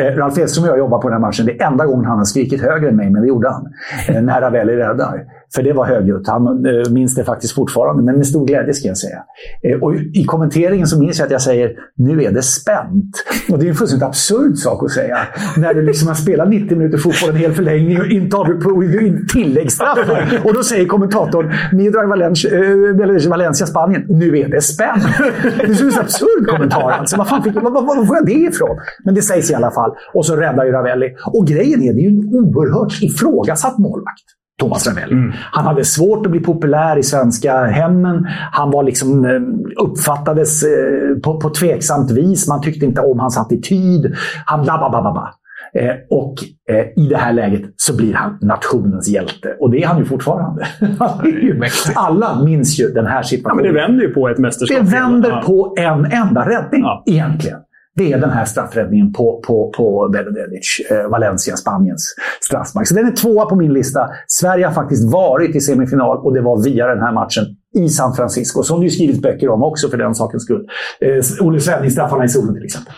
Eh, Ralf Edström och jag jobbar på den här matchen. Det är enda gången han har skrikit högre än mig, men det gjorde han. Eh, när Ravelli räddar. För det var högljutt. Han eh, minns det faktiskt fortfarande, men med stor glädje ska jag säga. Eh, och i kommenteringen så minns jag att jag säger nu är det spänt. Och det är en fullständigt absurd sak att säga. När du liksom har spelat 90 minuter fotboll, en hel förlängning och inte har tilläggsstraff. Och då säger kommentatorn Miodrag Valencia, eh, Valencia, Spanien. Nu är det spänt. Det är en så absurd kommentar. Alltså. Vad fan fick, var, var, var får jag det ifrån? Men det sägs i alla fall. Och så räddar ju Ravelli. Och grejen är, det är ju en oerhört ifrågasatt målvakt. Thomas Ravelli. Han hade svårt att bli populär i svenska hemmen. Han var liksom, eh, uppfattades eh, på, på tveksamt vis. Man tyckte inte om hans attityd. Han blablabla. Eh, och eh, i det här läget så blir han nationens hjälte. Och det är han ju fortfarande. Ju, alla minns ju den här Ja, situationen. men det vänder ju på ett mästerskap. Det vänder Ja. på en enda räddning Ja. egentligen. Det är den här straffräddningen på, på, på Belodelic, eh, Valencia, Spaniens straffmark. Så den är tvåa på min lista. Sverige har faktiskt varit i semifinal och det var via den här matchen i San Francisco. Som det ju skrivits böcker om också för den sakens skull. Eh, Olle Svenning, straffarna i solen till exempel.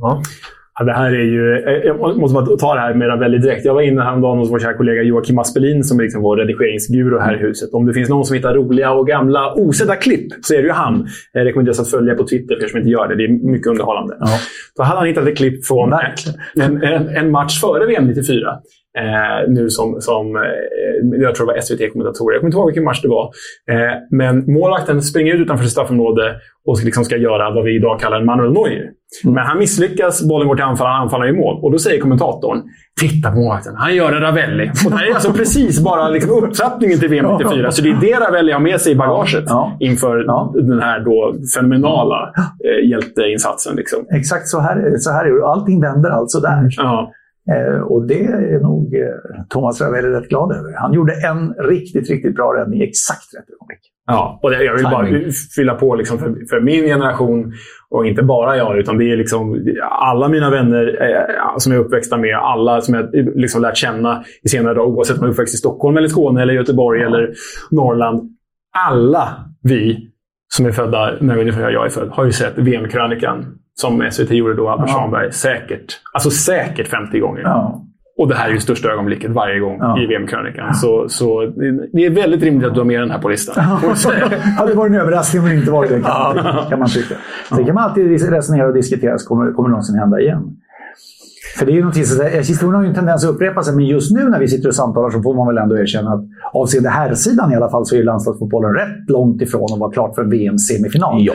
Ja, det här är ju... eh, Jag måste ta det här med Ravelli direkt. Jag var inne häromdagen hos vår kära kollega Joakim Aspelin som är liksom vår redigeringsguru här i huset. Om det finns någon som hittar roliga och gamla osedda klipp så är det ju han. Jag rekommenderas att följa på Twitter för er som inte gör det. Det är mycket underhållande. Då hade han hittat ett klipp från en, en, en match före VM 94. Eh, nu som, som eh, jag tror det var SVT-kommentatorer. Jag kommer inte ihåg vilken match det var. Eh, men målvakten springer ut utanför sitt straffområde och liksom ska göra vad vi idag kallar en Manuel Neuer. Mm. Men han misslyckas, bollen går till anfallaren, anfallaren i mål. Och då säger kommentatorn “Titta på målvakten, han gör en Ravelli”. Och det här är alltså precis bara liksom upptrappningen till VM 94. Så det är det Ravelli har med sig i bagaget ja. inför ja. den här då fenomenala eh, hjälteinsatsen. Liksom. Exakt så här, så här är det. Allting vänder alltså där. Ja. Eh, och det är nog eh, Thomas Ravelli rätt glad över. Han gjorde en riktigt, riktigt bra räddning i exakt rätt ögonblick. Ja, och det, jag vill bara fylla på liksom för, för, min generation, och inte bara jag, utan det är liksom alla mina vänner eh, som jag är uppväxta med, alla som jag liksom lärt känna i senare dag, oavsett om jag är uppväxt i Stockholm, eller Skåne, eller Göteborg ja. eller Norrland. Alla vi som är födda när ungefär jag är född har ju sett VM-krönikan som SVT gjorde då, Albert ja. Svanberg, säkert. Alltså säkert 50 gånger. Ja. Och det här är ju största ögonblicket varje gång ja. i VM-krönikan. Ja. Så, så det är väldigt rimligt att du har med den här på listan. det hade varit en överraskning om det inte var det, kan, kan man tycka. Sen kan man alltid resonera och diskutera, så kommer, kommer det någonsin hända igen. För det är ju någonting, så historien har ju en tendens att upprepa sig, men just nu när vi sitter och samtalar så får man väl ändå erkänna att avseende herrsidan i alla fall så är landslagsfotbollen rätt långt ifrån att vara klart för en VM-semifinal. Ja.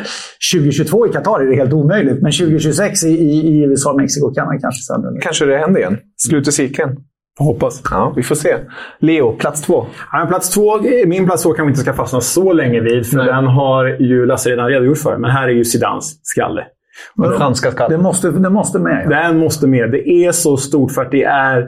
2022 i Qatar är det helt omöjligt, men 2026 i, i, i USA och Mexiko kan man kanske sämre. Kanske det händer igen. Sluter cirkeln. Hoppas. Ja, vi får se. Leo, plats två. Ja, plats två. Min plats två kan vi inte ska fastna så länge vid, för Nej. den har ju Lasse redan redogjort för. Men här är ju Zidans skalle. Den franska skallen. Den måste, den måste med. Ja. Den måste med. Det är så stort för att det är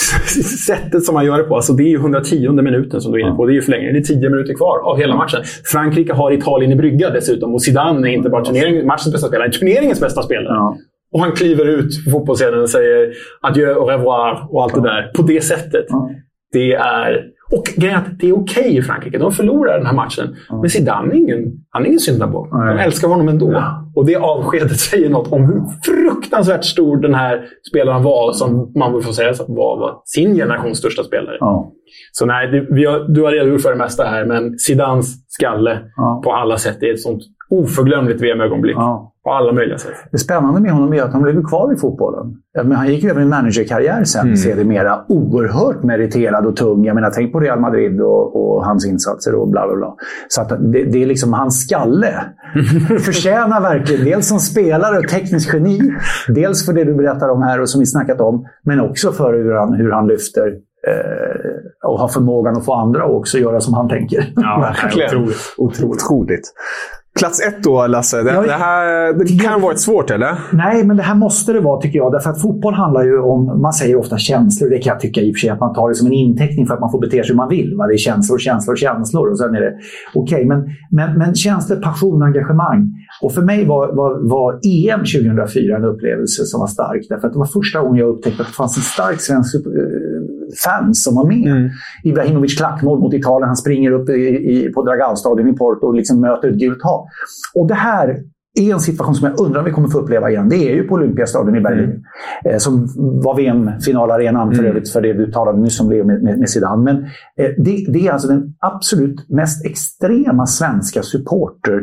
sättet som man gör det på. Alltså det är ju 110 minuten som du är inne på. Det är ju förlängning. Det är 10 minuter kvar av hela matchen. Frankrike har Italien i brygga dessutom. Och Zidane är inte bara turnering, matchens bästa spelare, turneringens bästa spelare. Ja. Och han kliver ut på fotbollsscenen och säger adjö och revoir och allt ja. det där. På det sättet. Ja. Det är och grejen är att det är okej okay i Frankrike. De förlorar den här matchen. Mm. Men Zidane är ingen, han är ingen syndabock. De älskar honom ändå. Ja. Och det avskedet säger något om hur fruktansvärt stor den här spelaren var, som man får säga var, var sin generations största spelare. Ja. Så nej, det, har, du har redogjort för det mesta här, men Zidans skalle ja. på alla sätt är ett sånt oförglömligt VM-ögonblick. Ja. På alla möjliga sätt. Det spännande med honom är att han blev kvar i fotbollen. Men han gick över i en managerkarriär sen, mm. sedermera. Oerhört meriterad och tung. Jag menar, tänk på Real Madrid och, och hans insatser och bla bla bla. Så att det, det är liksom hans skalle. förtjänar verkligen, dels som spelare och teknisk geni, dels för det du berättar om här och som vi snackat om, men också för hur han, hur han lyfter eh, och har förmågan att få andra att också göra som han tänker. Ja, verkligen. Otroligt. Otroligt. Otroligt. Plats ett då, Lasse. Det, jag, det här det kan vara ett svårt, eller? Nej, men det här måste det vara, tycker jag. Därför att fotboll handlar ju om... Man säger ofta känslor. Det kan jag tycka i och för sig att man tar det som en inteckning för att man får bete sig hur man vill. Va? Det är känslor, känslor, känslor. Och sen är det okej. Okay. Men, men, men känslor, passion, engagemang. Och för mig var, var, var EM 2004 en upplevelse som var stark. Därför att det var första gången jag upptäckte att det fanns en stark svensk eh, fans som var med. Mm. Ibrahimovic klackmål mot Italien. Han springer upp i, i, på Dragao-stadion i Porto och liksom möter ett gult hav. Och det här är en situation som jag undrar om vi kommer få uppleva igen. Det är ju på Olympiastadion i Berlin. Mm. Eh, som var VM-finalarenan för mm. övrigt, för det du talade nyss om Leo med, med, med Zidane. Men eh, det, det, är alltså den absolut mest extrema svenska supporter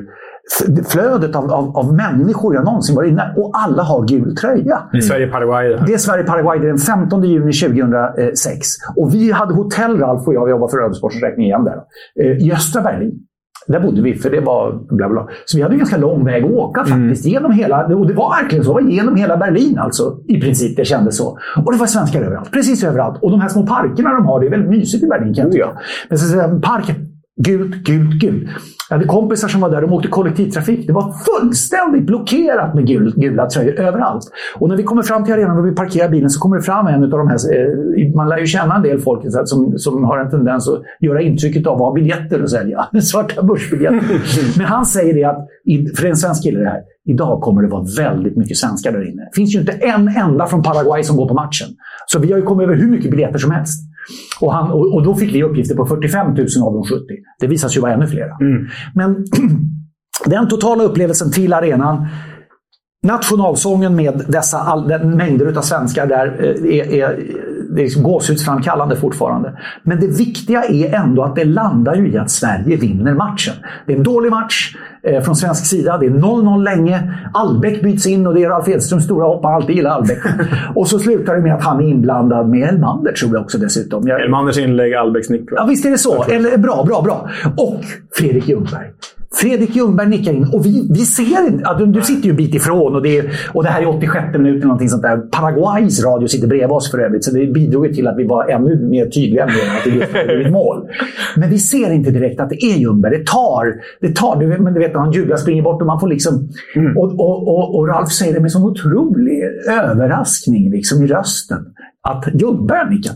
flödet av, av, av, människor jag någonsin varit inne Och alla har gul tröja. Är Sverige-Paraguay. Det är Sverige-Paraguay. Det är den 15 juni 2006. Och vi hade hotell, Ralf och jag, vi jobbar för Ödesportens räkning igen där, eh, i östra Berlin. Där bodde vi, för det var bla bla. Så vi hade en ganska lång väg att åka faktiskt. Mm. Genom hela, och det var verkligen så. Det var genom hela Berlin alltså. I princip, det kändes så. Och det var svenskar överallt. Precis överallt. Och de här små parkerna de har, det är väldigt mysigt i Berlin kan jag tycka. Men så, parken, gult, gult, gult. Jag hade kompisar som var där. De åkte kollektivtrafik. Det var fullständigt blockerat med gul, gula tröjor överallt. Och när vi kommer fram till arenan och vi parkerar bilen så kommer det fram en av de här... Eh, man lär ju känna en del folk som, som har en tendens att göra intrycket av att ha biljetter att sälja. Svarta börsbiljetter. Men han säger det att, för det är en svensk kille det här. Idag kommer det vara väldigt mycket svenskar där inne. Det finns ju inte en enda från Paraguay som går på matchen. Så vi har ju kommit över hur mycket biljetter som helst. Och, han, och, och, då fick vi uppgifter på 45 000 av de 70. Det visar sig vara ännu fler. Mm. Men den totala upplevelsen till arenan nationalsången med dessa all, mängder av svenskar där. Eh, är, är, det är liksom gåshudsframkallande fortfarande. Men det viktiga är ändå att det landar ju i att Sverige vinner matchen. Det är en dålig match eh, från svensk sida. Det är 0-0 länge. Albeck byts in och det är Ralf Edströms stora hopp. Man alltid gillar Albeck. och så slutar det med att han är inblandad med Elmander, tror jag också dessutom. Jag... Elmanders inlägg, Albecks nick. Ja, visst är det så. Eller, bra, bra, bra. Och Fredrik Ljungberg. Fredrik Ljungberg nickar in och vi, vi ser inte... Ja, du, du sitter ju en bit ifrån och det, är, och det här är 86 minuter någonting sånt där. Paraguays radio sitter bredvid oss för övrigt, så det bidrog till att vi var ännu mer tydliga med att det just var ett mål. Men vi ser inte direkt att det är Ljungberg. Det tar... Det tar du, men du vet, han jublar, springer bort och man får liksom... Mm. Och, och, och, och Ralf säger det med sån otrolig överraskning liksom, i rösten att har nickat.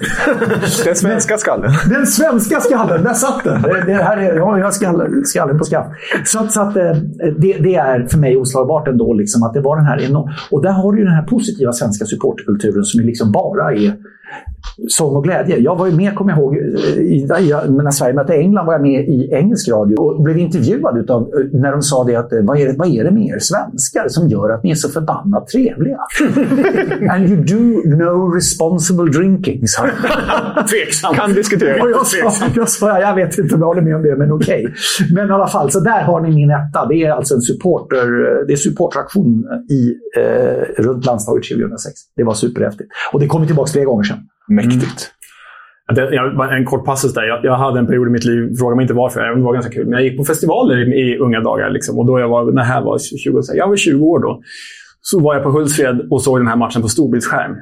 Den svenska skallen. Den svenska skallen, där satt den. Det, det här är, ja, jag har skallen, skallen på skaft. Så, att, så att, eh, det, det är för mig oslagbart ändå. Liksom, att det var den här enorm... Och där har du den här positiva svenska supporterkulturen som liksom bara är sång och glädje. Jag var ju med, kommer jag ihåg, i, i, när Sverige mötte England var jag med i engelsk radio och blev intervjuad utav, när de sa det att vad är det, vad är det med er svenskar som gör att ni är så förbannat trevliga? And you do no responsible drinking, sa Tveksamt. Kan diskutera. och jag sa, jag sa, jag vet inte om jag håller med om det, men okej. Men i alla fall, så där har ni min etta. Det är alltså en supporter, det är supporteraktion i, eh, runt landslaget 2006. Det var superhäftigt. Och det kommer tillbaka flera gånger sedan. Mäktigt. Det, jag, en kort passus där. Jag, jag hade en period i mitt liv, fråga mig inte varför, även det var ganska kul, men jag gick på festivaler i, i unga dagar. Liksom, och då jag var, när här var 20, jag var 20 år då. Så var jag på Hultsfred och såg den här matchen på storbildsskärm.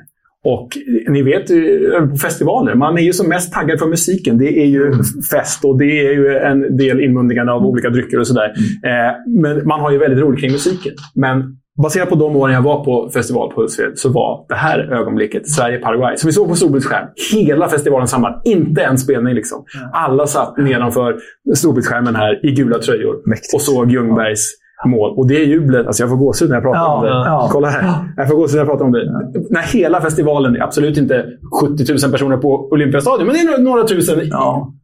Och ni vet ju, på festivaler, man är ju som mest taggad för musiken. Det är ju fest och det är ju en del inmundigande av olika drycker och sådär. Eh, men man har ju väldigt roligt kring musiken. Men baserat på de åren jag var på festival på Hultsfred så var det här ögonblicket Sverige-Paraguay. Så vi såg på storbildsskärm. Hela festivalen samlad. Inte en spelning liksom. Alla satt nedanför storbildsskärmen här i gula tröjor Mäktigt. och såg Ljungbergs mål. Och det jublet, alltså jag får gåshud när jag pratar Ja, om det. ja. Kolla här. Jag får gåshud när jag pratar om det. När hela festivalen, absolut inte 70 000 personer på Olympiastadion, men det är några tusen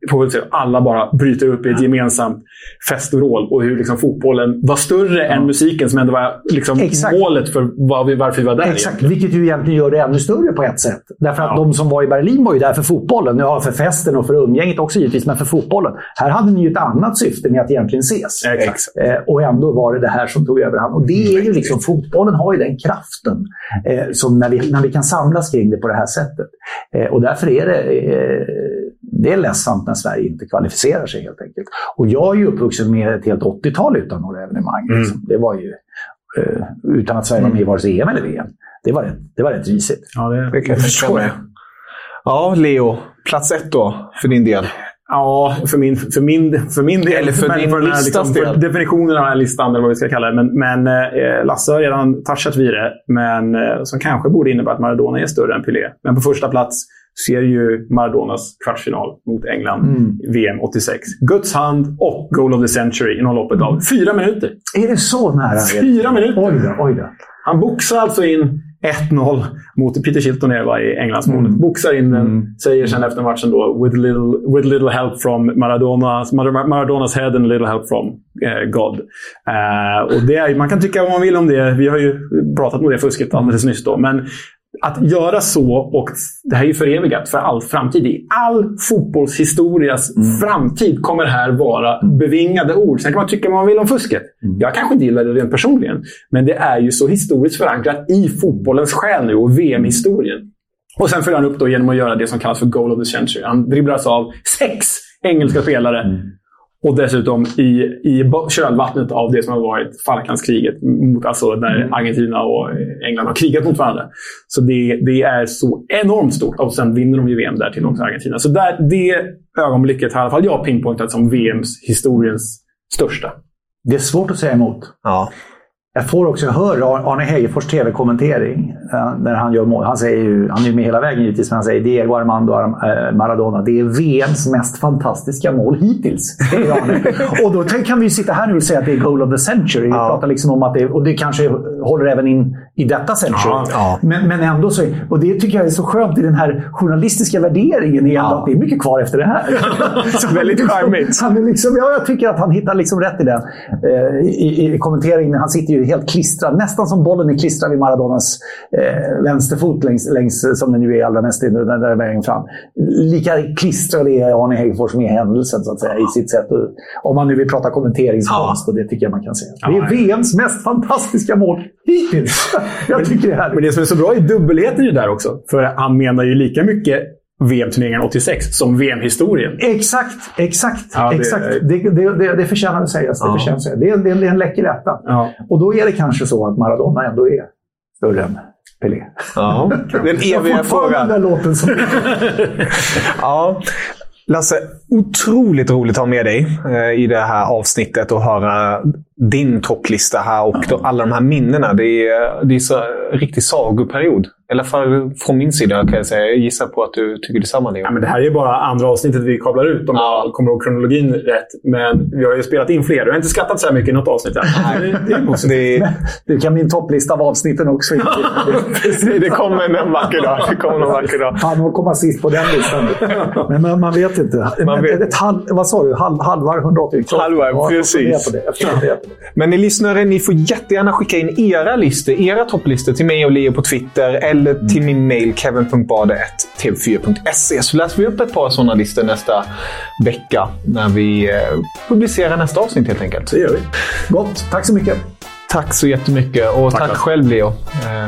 Ja. på Hultsfred. Alla bara bryter upp i ett gemensamt festovrål. Och hur liksom fotbollen var större än musiken som ändå var liksom Exakt. målet för vad vi, varför vi var där. Exakt, vilket ju egentligen gör det ännu större på ett sätt. Därför att Ja. de som var i Berlin var ju där för fotbollen. Ja, för festen och för umgänget också givetvis, men för fotbollen. Här hade ni ju ett annat syfte med att egentligen ses. Exakt. Eh, och ändå var det det här som tog överhand. Och det är ju liksom, fotbollen har ju den kraften eh, som när vi, när vi kan samlas kring det på det här sättet. Eh, och därför är det, eh, det är ledsamt när Sverige inte kvalificerar sig helt enkelt. Och jag är ju uppvuxen med ett helt 80-tal utan några evenemang. Liksom. Det var ju eh, utan att Sverige var med i vare sig EM eller VM. Det var rätt, det var rätt risigt. Ja, det, Det kan jag tänka mig. Ja, Leo. Plats ett då, för din del. Ja, för min, för min, för min del. Eller för Men din den här, listas för del. Definitionen av den här listan, eller vad vi ska kalla det. Men, men eh, Lasse har redan touchat vid det. Men eh, som kanske borde innebära att Maradona är större än Pelé. Men på första plats ser ju Maradonas kvartsfinal mot England, VM 86. Guds hand och Goal of the Century inom loppet av fyra minuter. Är det så nära? Fyra minuter! Oj då, oj då. Han boxar alltså in 1-0 mot Peter Shilton är det, va, i Englandsmålet. Boxar in den, säger sen efter matchen då “with little, with little help from Maradonas, Mar- Maradonas head and little help from eh, God”. Eh, och det är, man kan tycka vad man vill om det. Vi har ju pratat om det fusket alldeles nyss. Då. Men att göra så, och det här är ju förevigat för all framtid. I all fotbollshistorias framtid kommer det här vara bevingade ord. Sen kan man tycka vad man vill om fusket. Jag kanske inte gillar det rent personligen. Men det är ju så historiskt förankrat i fotbollens själ nu och VM-historien. Och sen följer han upp då genom att göra det som kallas för Goal of the Century. Han dribblas av sex engelska spelare. Och dessutom i, i kölvattnet av det som har varit Falklandskriget. Mot, alltså när Argentina och England har krigat mot varandra. Så det, det är så enormt stort. Och sen vinner de ju VM där till också Argentina. Så där, det ögonblicket har i alla fall jag pinpointat som VMs historiens största. Det är svårt att säga emot. Ja. Jag får också höra Arne Hegerfors tv-kommentering eh, när han gör mål. Han, säger ju, han är ju med hela vägen givetvis, men han säger Diego Armando Ar- eh, Maradona. Det är VMs mest fantastiska mål hittills. säger Arne. och då kan vi sitta här nu och säga att det är goal of the century. Vi pratar liksom om att det, och det kanske håller även in i detta century. Ja, ja. Men, men ändå så, och det tycker jag är så skönt i den här journalistiska värderingen är ändå att det är mycket kvar efter det här. Så Väldigt charmigt. Han är liksom, ja, jag tycker att han hittar liksom rätt i den. Eh, i, i kommenteringen. Han sitter ju helt klistrad. Nästan som bollen är klistrad vid Maradonas eh, vänsterfot längs, längs, som den ju är allra mest i den där vägen fram. Lika klistrad är Arne Hegerfors med händelsen så att säga, i sitt sätt. Om man nu vill prata kommenteringskonst, ja. och det tycker jag man kan säga. Det är VMs mest fantastiska mål hittills. jag tycker det är härligt. Men det som är så bra är dubbelheten ju där också. För han menar ju lika mycket VM-turneringen 86 som VM-historien. Exakt, exakt. Ja, det, exakt. Det, det, det, det förtjänar att sägas. Det, ja. förtjänar att sägas. Det, är, det, är en läcker etta. Ja. Och då är det kanske så att Maradona ändå är större än Pelé. Ja, den eviga frågan. Den låten som... ja. Lasse, otroligt roligt att ha med dig eh, i det här avsnittet och höra din topplista här och då, alla de här minnena. Det är, det är så riktig sagoperiod. Alla fall från min sida kan jag säga. Jag gissar på att du tycker detsamma Leo. Ja, men det här är bara andra avsnittet vi kablar ut om ja. jag kommer ihåg kronologin rätt. Men vi har ju spelat in fler. Du har inte skrattat så här mycket i något avsnitt än. det, är positivt. Det, det kan bli en topplista av avsnitten också. det kommer en vacker dag. Det kommer en vacker dag. Han komma sist på den listan. Men man, man vet inte. Man vet. Ett halv, vad sa du? Halv, halvvar 180? Halvvar, precis. Men ni lyssnare, ni får jättegärna skicka in era listor, era topplistor till mig och Leo på Twitter eller till min mail kevin.bade.tv4.se så läser vi upp ett par sådana listor nästa vecka när vi eh, publicerar nästa avsnitt helt enkelt. Det gör vi. Gott. Tack så mycket. Tack så jättemycket och tack, tack själv Leo. Eh,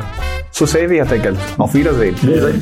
så säger vi helt enkelt auf Wiedersehen. Wiedersehen.